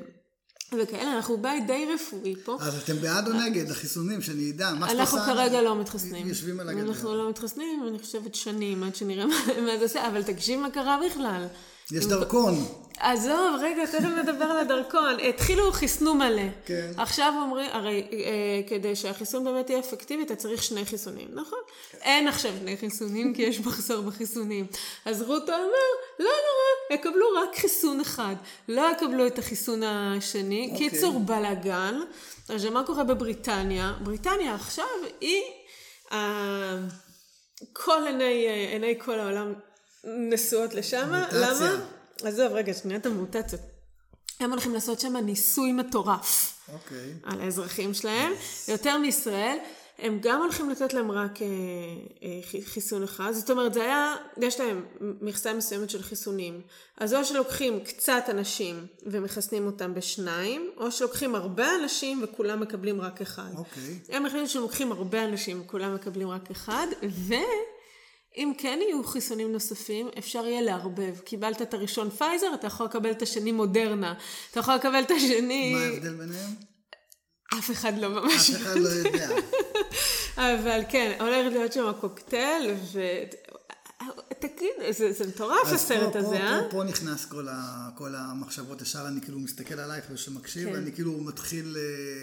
וכאלה, אנחנו בית די רפואי פה. אז אתם בעד או נגד החיסונים, שאני אדע, מה שאתה אנחנו. כרגע לא מתחסנים. יושבים על הגדר. אנחנו לא מתחסנים, אני חושבת שנים עד שנראה מה זה עושה, אבל תקשיב מה קרה בכלל. יש דרכון. עזוב, רגע, תכף נדבר על הדרכון. התחילו, חיסנו מלא. כן. עכשיו אומרים, הרי אה, כדי שהחיסון באמת יהיה אפקטיבי, אתה צריך שני חיסונים, נכון? אין עכשיו שני חיסונים, כי יש מחסור בחיסונים. אז רוטו אמר, לא נורא, יקבלו רק חיסון אחד. לא יקבלו את החיסון השני. אוקיי. קיצור, בלאגן. עכשיו, מה קורה בבריטניה? בריטניה עכשיו היא... אה, כל עיני, אה, עיני כל העולם נשואות לשם. למה? עזוב, רגע, שנייה את המוטציות. הם הולכים לעשות שם ניסוי מטורף אוקיי. על האזרחים שלהם, יותר מישראל. הם גם הולכים לתת להם רק אה, אה, חי- חיסון אחד, זאת אומרת זה היה, יש להם מכסה מסוימת של חיסונים, אז או שלוקחים קצת אנשים ומחסנים אותם בשניים, או שלוקחים הרבה אנשים וכולם מקבלים רק אחד. אוקיי. הם החליטו שהם לוקחים הרבה אנשים וכולם מקבלים רק אחד, ואם כן יהיו חיסונים נוספים, אפשר יהיה לערבב. קיבלת את הראשון פייזר, אתה יכול לקבל את השני מודרנה. אתה יכול לקבל את השני... מה ההבדל ביניהם? אף אחד לא ממש... אף אחד לא יודע. אבל כן, הולך להיות שם קוקטייל, ו... תגיד, זה, זה מטורף הסרט פה- הזה, פה- אה? פה- פה נכנס כל ה- כל המחשבות, ישר אני כאילו מסתכל עלייך ושמקשיב, כן. ואני כאילו מתחיל אה,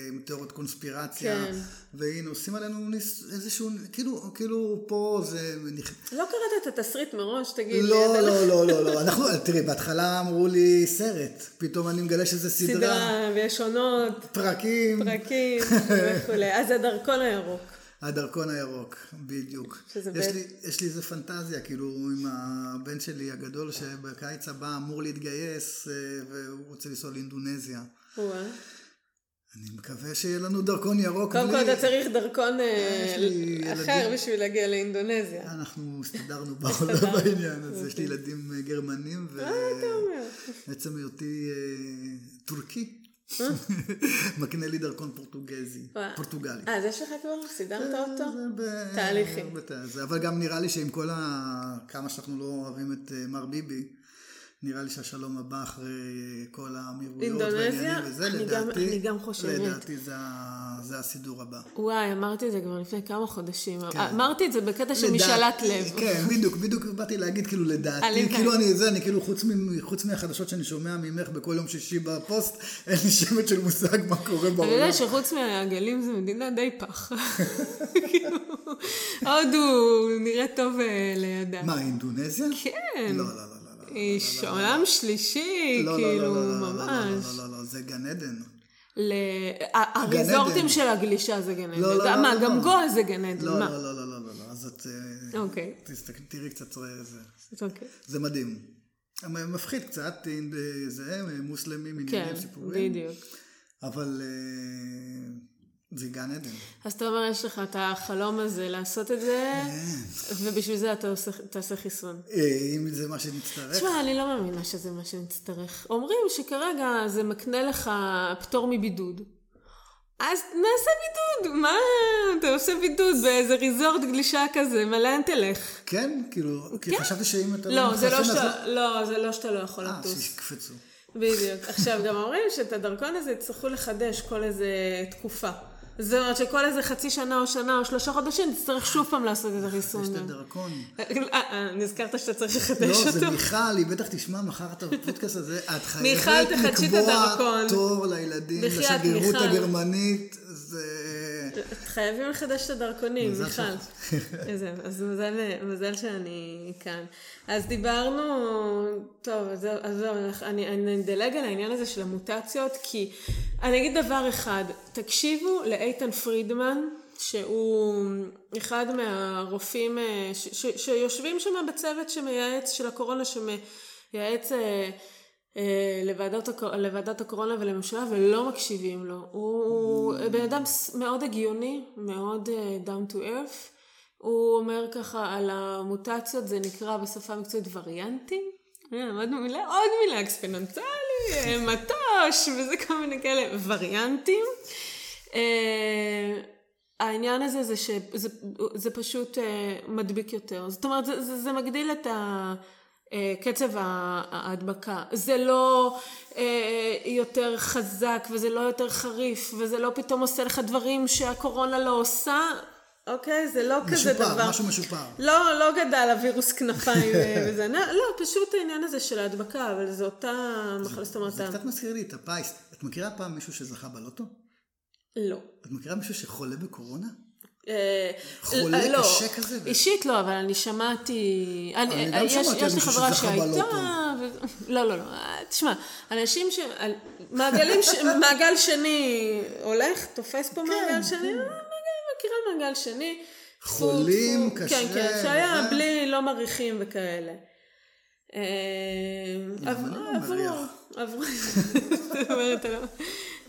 עם תיאוריות קונספירציה, כן. והנה עושים עלינו ניס- איזשהו, כאילו, כאילו פה זה... נכ- לא קראת את התסריט מראש, תגיד לי. לא, אתה לא, לא, לא, לא, אנחנו, תראי, בהתחלה אמרו לי סרט, פתאום אני מגלה שזה סדרה, סדרה, ויש עונות, פרקים, פרקים וכולי. אז הדרכון הירוק. הדרכון הירוק, בדיוק. יש בית- לי, יש לי איזה פנטזיה, כאילו, עם הבן שלי הגדול, שבקיץ הבא אמור להתגייס, אה, והוא רוצה לנסוע לאינדונזיה. אני מקווה שיהיה לנו דרכון ירוק. קודם כל אתה צריך דרכון אה, לי אחר ילדים. בשביל להגיע לאינדונזיה. אנחנו הסתדרנו בעניין הזה, יש לי ילדים אה, גרמנים? ובעצם היותי אה, טורקי, מקנה לי דרכון פורטוגזי, וואו. פורטוגלי. אה, אז יש לך כבר? סידרת אותו? תהליכים. אבל גם נראה לי שעם כל ה... כמה שאנחנו לא אוהבים את אה, מר ביבי, נראה לי שהשלום הבא אחרי כל האמירויות? והעניינים וזה, אני גם- לדעתי, אני גם חושבת. לדעתי זה, זה הסידור הבא. וואי, אמרתי את זה כבר לפני כמה חודשים. כן. אמרתי את זה בקטע של משאלת לב. כן, בדיוק, בדיוק באתי להגיד כאילו לדעתי, עליך. כאילו אני זה, אני כאילו חוץ, מ- חוץ מהחדשות שאני שומע ממך בכל יום שישי בפוסט, אין לי שמץ של מושג מה קורה אתה בעולם. יודע שחוץ מהגלים זו מדינה די פח. כאילו, הודו נראה טוב אה, לידה. מה, אינדונזיה? כן. לא, לא, לא, לא. לא. היא עולם שלישי, לא, לא, כאילו, לא, לא, לא, לא, ממש. לא, לא, לא, לא, זה גן עדן. הריזורטים. של הגלישה זה גן לא, עדן. לא, לא, מה, לא, גם לא. גואה זה גן עדן. לא? לא, לא, לא, לא, לא, לא, אז את... אה, אוקיי. תראי קצת, אה, זה, אוקיי. זה מדהים. מפחיד קצת, זה מוסלמים, כן, עניינים, סיפורים. בדיוק. אבל אה, זה גן עדן. אז אתה אומר, יש לך את החלום הזה לעשות את זה, ובשביל זה אתה עושה- תעשה חיסון. אה, אם זה מה שנצטרך. תשמע, אני לא מאמינה שזה מה שנצטרך. אומרים שכרגע זה מקנה לך פטור מבידוד. אז נעשה בידוד, מה? אתה עושה בידוד באיזה ריזורט גלישה כזה, מה לאן תלך? כן, כאילו, כי כן. חשבתי שאם אתה לא, זה לא מתחסן, אז שאתה, לא, זה לא שאתה לא יכול אה, לטוס. שיקפצו. בדיוק. עכשיו, גם אומרים שאת הדרכון הזה יצטרכו לחדש כל איזה תקופה. זאת אומרת שכל איזה חצי שנה או שנה או שלושה חודשים תצטרך שוב פעם לעשות את החיסון. יש את הדרכון. אה, אה, נזכרת שאתה צריך לחדש לא, אותו? זה מיכל, היא בטח תשמע מחר את הפודקאסט הזה. את חייבת לקבוע. תור לילדים לשגרירות. הגרמנית. זה... חייבים לחדש את הדרכונים, מיכל. אז מזל, שאני כאן. אז דיברנו, טוב, אז אז אני, אדלג על העניין הזה של המוטציות, כי אני אגיד דבר אחד, תקשיבו לאיתן פרידמן, שהוא אחד מהרופאים אה, ש, ש, שיושבים שם בצוות שמייעץ, של הקורונה, שמייעץ אה, אה, לוועדת, הקור- לוועדת הקורונה ולממשלה ולא מקשיבים לו. הוא בן אדם מאוד הגיוני, מאוד אה, down to earth. הוא אומר ככה על המוטציות, זה נקרא בשפה המקצועית וריאנטים. הנה, למדנו מילה, עוד מילה אקספוננציאלי, אה, מטוש, וזה כל מיני כאלה וריאנטים. אה, העניין הזה זה שזה זה פשוט אה, מדביק יותר. זאת אומרת, זה, זה, זה מגדיל את ה... אה, קצב ההדבקה. זה לא אה, יותר חזק וזה לא יותר חריף וזה לא פתאום עושה לך דברים שהקורונה לא עושה. אוקיי? זה לא כזה דבר. משופר, משהו משופר. לא, לא גדל הווירוס כנפיים אה, וזה. לא, לא, פשוט העניין הזה של ההדבקה, אבל זו אותה מחלה, זאת אומרת, זה קצת מזכיר לי את הפיס. את מכירה פעם מישהו שזכה בלוטו? לא. את מכירה מישהו שחולה בקורונה? אה, חולה אה, לא. קשה כזה? אישית לא, אבל אני שמעתי... אני גם יש, שמעתי יש לי חברה שהייתה... ו... לא, לא, לא. אה, תשמע, אנשים ש... מעגלים ש... מעגל שני הולך, תופס פה מעגל שני, אה, מעגל- מכירה מעגל שני. חולים. קשה, כן, כן, שהיה וזה. בלי, לא מריחים וכאלה. אה, עברו, לא עברו. עברו,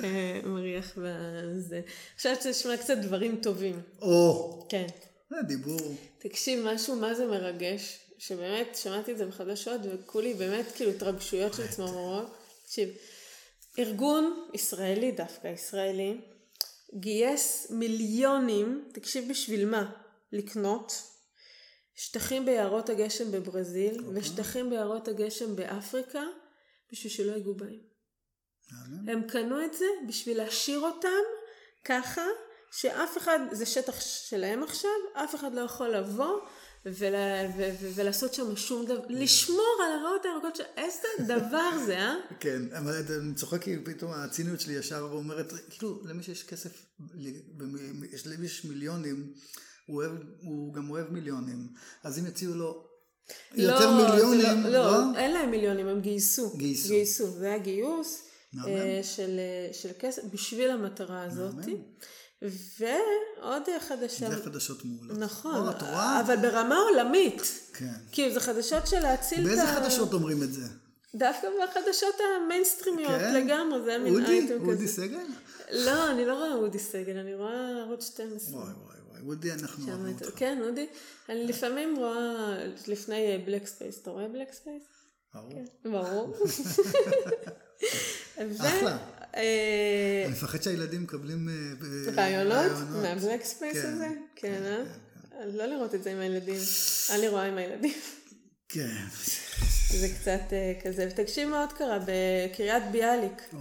אה, מריח בזה. עכשיו תשמע קצת דברים טובים. או, כן. זה דיבור. תקשיב, משהו מה זה מרגש, שבאמת שמעתי את זה בחדשות וכולי באמת כאילו התרגשויות של צמרמורות. תקשיב, ארגון ישראלי דווקא, ישראלי, גייס מיליונים, תקשיב בשביל מה? לקנות שטחים ביערות הגשם בברזיל ושטחים ביערות הגשם באפריקה בשביל שלא ייגעו בהם. הם קנו את זה בשביל להשאיר אותם ככה שאף אחד, זה שטח שלהם עכשיו, אף אחד לא יכול לבוא ולה, ו, ו, ולעשות שם שום דבר, לשמור על הריאות הירוקות של איזה דבר זה, אה? כן, אבל אני צוחק כי פתאום הציניות שלי ישר אומרת, כאילו, למי שיש כסף, יש- למי שיש מיליונים, הוא, אוהב, הוא גם אוהב מיליונים. אז אם יציעו לו יותר לא, מיליונים, זה לא, לא, אין להם מיליונים, הם גייסו. גייסו. גייסו, זה היה גיוס של, אה, של כסף בשביל המטרה הזאת. ועוד חדשה. זה חדשות מעולות. נכון? אבל ברמה עולמית. כן. כאילו, זה חדשות של להציל את ה... באיזה חדשות אומרים את זה? דווקא בחדשות המיינסטרימיות כן? לגמרי, זה היה מין אודי? אייטם אודי כזה. סגל? לא, אני לא רואה אודי סגל, אני רואה ערוץ 12. וואי וואי וואי, אודי אנחנו אוהבים אותך. כן, אודי. אני לפעמים רואה לפני בלק ספייס. אתה רואה בלק ספייס? ברור. ברור. אחלה. אה, אני מפחד שהילדים מקבלים אה, רעיונות מהבלק ספייס כן, הזה? כן, אה? לא לראות את זה עם הילדים. אני רואה עם הילדים. כן. זה קצת אה, כזה. ותקשיב מה עוד קרה, בקריית ביאליק.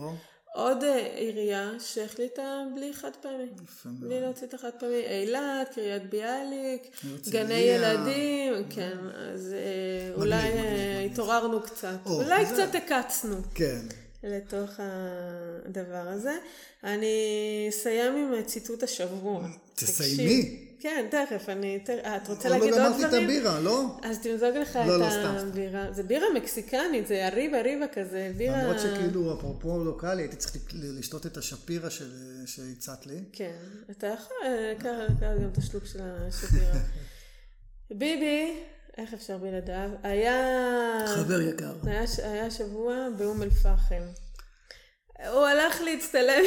עוד עירייה שהחליטה בלי חד פעמי. בלי להוציא את החד פעמי. אילת, קריית ביאליק. גני ילדים, כן, אז אולי. התעוררנו קצת. או, אולי קצת הקצנו. כן. לתוך הדבר הזה. אני אסיים עם ציטוט השבוע. תסיימי. כן, תכף, אני... אה, את רוצה עוד להגיד לא עוד גמרתי את דברים? הבירה, לא? אז תמזוג לך לא, את לא, סתם. הבירה. זה בירה מקסיקנית, זה הריבה ריבה כזה, בירה... למרות שכאילו, אפרופו לוקאלי, הייתי צריך לשתות את השפירה שהצעת לי. כן, אתה יכול, אה, קח קח גם את השלוק של השפירה. ביבי, איך אפשר בלעדיו? היה... חבר יקר. היה, ש- היה שבוע באום אל-פחם. הוא הלך להצטלם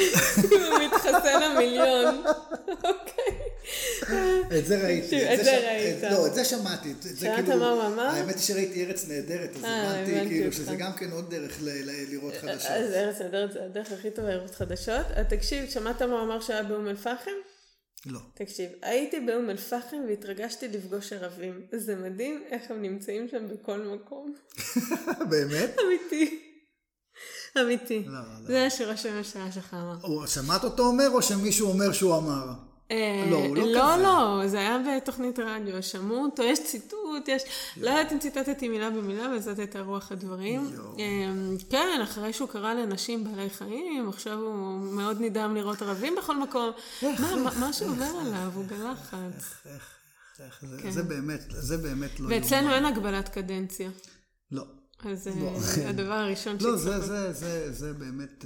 עם מתחסן המיליון. אוקיי. את זה ראיתי. את זה ראית. לא, את זה שמעתי. שמעת כאילו- מה הוא אמר? האמת היא שראיתי ארץ נהדרת, אז אה, הבנתי כאילו. שזה גם כן עוד דרך לראות חדשות. אז ארץ נהדרת זה הדרך הכי טובה לראות חדשות. אה, תקשיב, שמעת מה הוא אמר שהיה באום אל-פחם? לא. תקשיב, הייתי באום אל-פחם והתרגשתי לפגוש ערבים. זה מדהים איך הם נמצאים שם בכל מקום. באמת? אמיתי. אמיתי. לא, לא. זה מה שראש הממשלה שלך אמר. הוא- שמעת אותו אומר, או שמישהו אומר שהוא אמר? אה, לא, הוא לא לא, כזה. לא, זה היה בתוכנית רדיו, שמעו אותו, יש ציטוט, יש... לא יודעת אם ציטטתי מילה במילה, אבל זאת הייתה רוח הדברים. אה, כן, אחרי שהוא קרא לנשים בעלי חיים, עכשיו הוא מאוד נדהם לראות ערבים בכל מקום. מה, שעובר עליו, הוא בלחץ. איך, זה- באמת, זה באמת לא... ואצלנו אין הגבלת קדנציה. לא. אז אה, לא. הדבר הראשון לא, שצריך... זה, זה, זה, זה באמת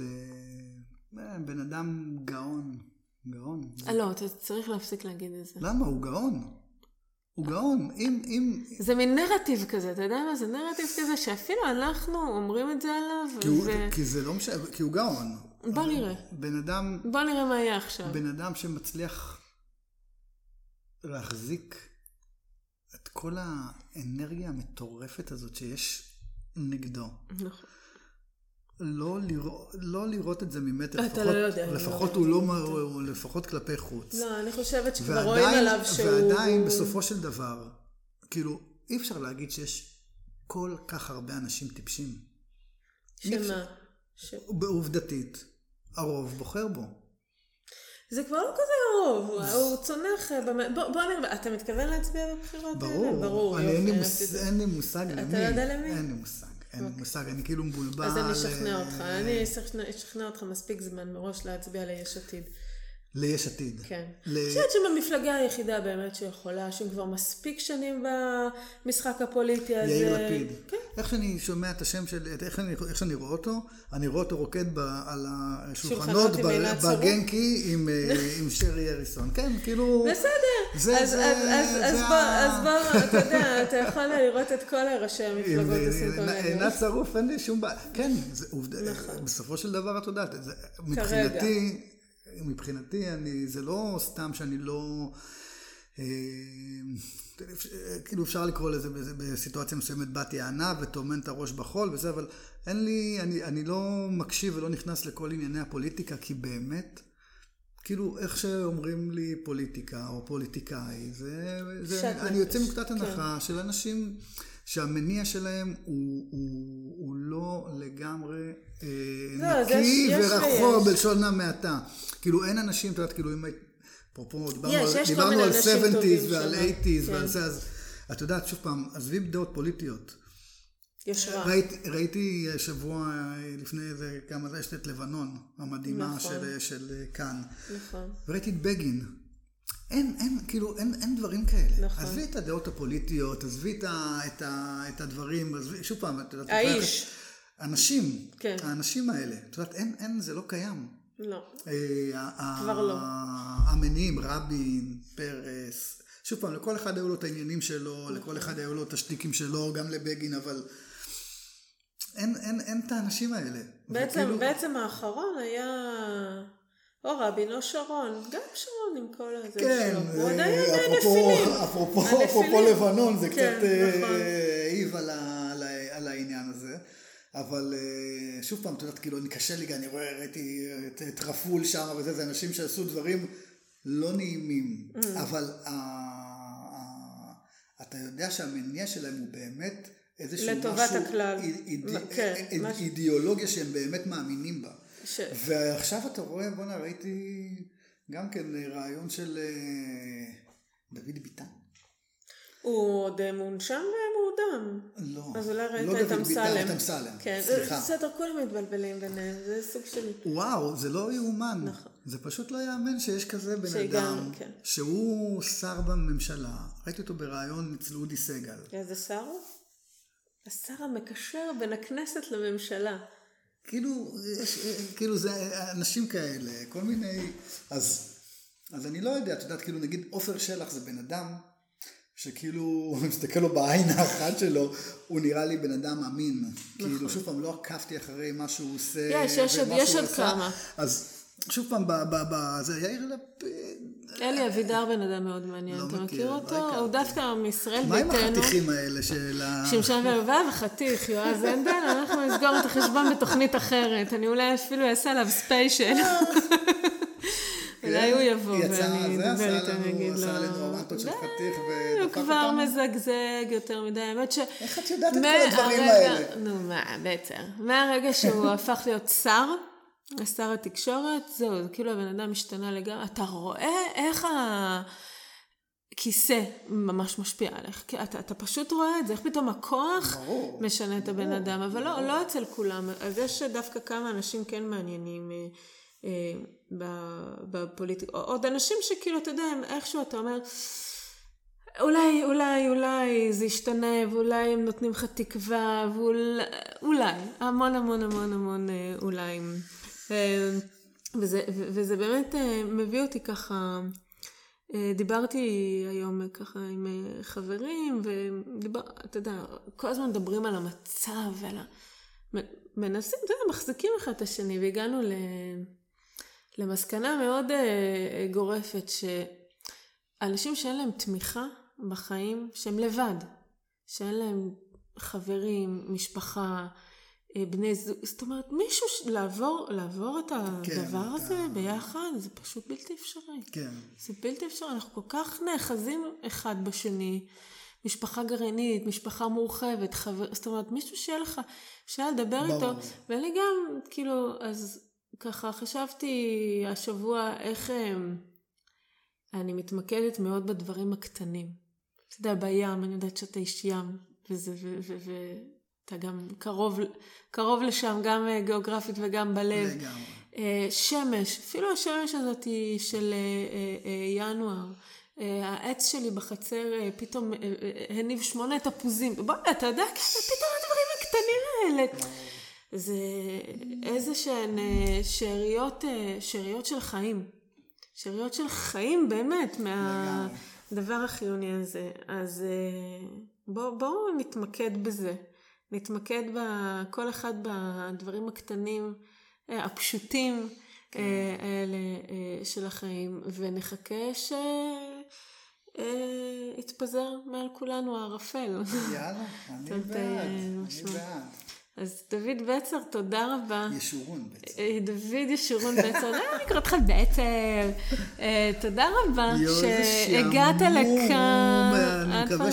בן אדם גאון. גאון. אה, לא, אתה צריך להפסיק להגיד את זה. למה? הוא גאון. הוא גאון. אם, אם... זה מין נרטיב כזה, אתה יודע מה? זה נרטיב כזה שאפילו אנחנו אומרים את זה עליו, כי, הוא, ו... כי זה לא משנה, כי הוא גאון. בוא נראה. בן אדם, בוא נראה מה יהיה עכשיו. בן אדם שמצליח להחזיק את כל האנרגיה המטורפת הזאת שיש נגדו. נכון. לא, לראות, לא לראות את זה ממטר, אתה לפחות, לא יודע, לפחות לא הוא לא, ראיתי הוא, לפחות כלפי חוץ. לא, אני חושבת שכבר רואים עליו שהוא... ועדיין, בסופו של דבר, כאילו, אי אפשר להגיד שיש כל כך הרבה אנשים טיפשים. שמה? ש... בעובדתית, הרוב בוחר בו. זה כבר לא כזה רוב, הוא צונח... אה, בוא בוא נראה, אתה מתכוון להצביע בבחירות האלה? ברור. אין, לי מושג למי. לא יודע למי? אין לי מושג. אין לי מושג, אני כאילו מבולבל. אז אני אשכנע אה, אותך, אני אשכנע אותך מספיק זמן מראש להצביע ליש עתיד. ליש עתיד. כן. ל- אני חושבת שבמפלגה היחידה באמת שיכולה, שהם כבר מספיק שנים במשחק הפוליטי הזה. יאיר לפיד. כן. איך שאני שומע את השם של, איך, אני, איך שאני רואה אותו, אני רואה אותו רוקד ב, על השולחנות ב- שרוף? בגנקי עם, אה, עם שרי אריסון. כן, כאילו... בסדר. זה- אז, זה- אז, אז, זה אז, ה- בוא, אז בוא, אתה יודע, אתה יכול לראות את כל ראשי עם המפלגות אה, הסינטוניות. עינת שרוף אין לי שום בעיה. כן, זה עובדה, בסופו של דבר את יודעת, זה- מבחינתי, מבחינתי, אני, זה לא סתם שאני לא... אה, כאילו אפשר לקרוא לזה בסיטואציה מסוימת בת יענה וטומן את הראש בחול וזה, אבל אין לי, אני, אני לא מקשיב ולא נכנס לכל ענייני הפוליטיקה, כי באמת, כאילו איך שאומרים לי פוליטיקה או פוליטיקאי, זה, זה אני יוצא מנקודת כן. הנחה של אנשים שהמניע שלהם הוא, הוא, הוא לא לגמרי אה, לא, נקי יש- יש ורחוב ויש. בלשון המעטה. כאילו אין אנשים, את יודעת, כאילו אם היית, אפרופו, דיברנו יש, על, יש כל דיברנו מיני על אנשים 70's טובים ועל שם. 80's כן. ועל זה, אז את יודעת, שוב פעם, עזבי דעות פוליטיות. יושרה. ראיתי, ראיתי שבוע אה, לפני איזה כמה זה, יש את לבנון המדהימה נכון. של, של אה, כאן. נכון. וראיתי את בגין. אין, אין, כאילו, אין, אין דברים כאלה. נכון. עזבי את הדעות הפוליטיות, עזבי את, ה, את, ה, את הדברים, עזבי, שוב פעם, את יודעת, האיש. אנשים, כן. האנשים האלה, את יודעת, אין, אין, זה לא קיים. לא. אה, כבר ה- לא. המניעים, רבין, פרס, שוב פעם, לכל אחד היו לו את העניינים שלו, לכל אחד היו לו את השטיקים שלו, גם לבגין, אבל אין, אין, אין את האנשים האלה. בעצם, וכאילו- בעצם האחרון היה או רבין או שרון. גם שרון עם כל הזה כן, שלו. הוא אה, עדיין אפרופו- נפילים. אפרופו. אפרופו לבנון, זה כן, קצת אה, נכון. העיב על ה- על על העניין הזה. אבל אה, שוב פעם, את יודעת, כאילו, אני קשה לי, אני רואה, ראיתי את- את רפול שם וזה, זה אנשים שעשו דברים לא נעימים. Mm. אבל ה- ה- אתה יודע שהמניע שלהם הוא באמת איזשהו לטובת משהו, הכלל. איד- כן, איד- משהו- אידיאולוגיה שהם באמת מאמינים בה. ש... ועכשיו אתה רואה, בואנה, ראיתי גם כן רעיון של אה, דוד ביטן. הוא עוד אה, מונשם ומורדם. לא, אז אולי ראית לא את אמסלם. את אמסלם, כן, סליחה. בסדר, כולם מתבלבלים ביניהם, זה סוג של... וואו, זה לא יאומן. נכון. זה פשוט לא יאמן שיש כזה בן שהגענו, אדם, כן. שהוא שר בממשלה. ראיתי אותו בריאיון אצל אודי סגל. איזה שר הוא? השר המקשר בין הכנסת לממשלה. כאילו, יש, כאילו זה אנשים כאלה, כל מיני, אז, אז אני לא יודע, את יודעת, כאילו נגיד עופר שלח זה בן אדם, שכאילו, אני מסתכל לו בעין האחת שלו, הוא נראה לי בן אדם אמין. כאילו, שוב פעם, לא עקבתי אחרי מה שהוא עושה. נכון. יש, יש עוד-. כמה. אז שוב פעם, זה יאיר לפיד. אלי אבידר בן אדם מאוד מעניין, לא אתה מכיר, אותו? הוא דווקא מישראל מה עם ביתנו. החתיכים האלה של ה... שמשון וערבב וחתיך, יועז הנדל, אנחנו נסגור את החשבון בתוכנית אחרת. אני אולי אפילו אעשה עליו ספיישל. אולי הוא יבוא כן, ואני אדבר איתו, אני אגיד לו... עשה לנו ארמטות של חתיך הוא ודפק כבר אותנו? מזגזג יותר מדי, האמת ש... איך את יודעת את כל הדברים האלה? נו מה, בטח. מהרגע שהוא הפך להיות שר, שר התקשורת, זהו, זה כאילו הבן אדם השתנה לגמרי. אתה רואה איך הכיסא ממש משפיע עליך. כי אתה, אתה פשוט רואה את זה, איך פתאום הכוח ברור, משנה את הבן אדם, אבל לא, לא אצל כולם. אז יש דווקא כמה אנשים כן מעניינים. אה, אה, בפוליטיקה, עוד אנשים שכאילו, אתה יודע, הם איכשהו אתה אומר, אולי, אולי, אולי זה ישתנה, ואולי הם נותנים לך תקווה, ואולי, אולי, המון המון המון המון אה, אולי. אה, וזה, וזה באמת אה, מביא אותי ככה, אה, דיברתי היום אה, ככה עם חברים, ודיבר, אתה יודע, כל הזמן מדברים על המצב, ועל ה... מנסים, אתה יודע, מחזיקים אחד את השני, והגענו ל... למסקנה מאוד גורפת, שאנשים שאין להם תמיכה בחיים, שהם לבד, שאין להם חברים, משפחה, בני זוג, זאת אומרת, מישהו, ש- לעבור, לעבור את הדבר כן, הזה ביחד, זה פשוט בלתי אפשרי. כן. זה בלתי אפשרי, אנחנו כל כך נאחזים אחד בשני. משפחה גרעינית, משפחה מורחבת, חבר, זאת אומרת, מישהו שיהיה לך, אפשר לדבר ברור. איתו. ואני גם, כאילו, אז ככה חשבתי השבוע איך אה, אני מתמקדת מאוד בדברים הקטנים. אתה יודע, בים, אני יודעת שאתה איש ים, וזה, ו- ו- ואתה גם קרוב, קרוב לשם, גם אה, גיאוגרפית וגם בלב. לגמרי. אה, שמש, אפילו השמש הזאת היא של אה, ינואר. העץ שלי בחצר פתאום הניב שמונה תפוזים. בוא, אתה יודע, פתאום הדברים הקטנים האלה. זה איזה שהן שאריות, שאריות של חיים. שאריות של חיים באמת מהדבר החיוני הזה. אז בואו בוא נתמקד בזה. נתמקד בכל אחד בדברים הקטנים, אה, הפשוטים אה, האלה אה, של החיים, ונחכה שיתפזר מעל כולנו הערפל. יאללה, אני בעד, אני. בעד. אז דוד בצר, תודה רבה. ישורון בעצם. אה, דוד ישורון בצר, לא, אני קוראת לך בצר. אה, תודה רבה שהגעת. לכאן. אני עד מקווה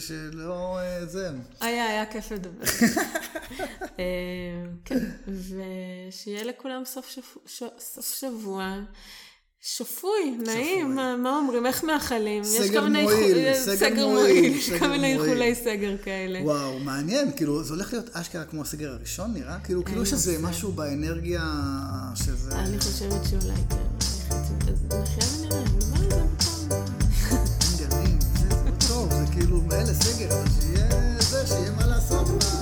שלא אה, זה. היה, היה כיף לדבר. אה, כן, ושיהיה לכולם סוף שבוע. שפוי, נעים, מה, מה אומרים, איך מאכלים? אה, סגר מועיל, סגר מועיל, יש כל מיני איחולי סגר כאלה. וואו, מעניין, כאילו, זה הולך להיות אשכרה כמו הסגר הראשון, נראה? כאילו, כאילו שזה משהו באנרגיה שזה... אני חושבת שאולי כן. נחיה ונראה, לא מה זה בכלל? זה טוב, זה כאילו, אלה סגר, אבל שיהיה זה, שיהיה מה לעשות.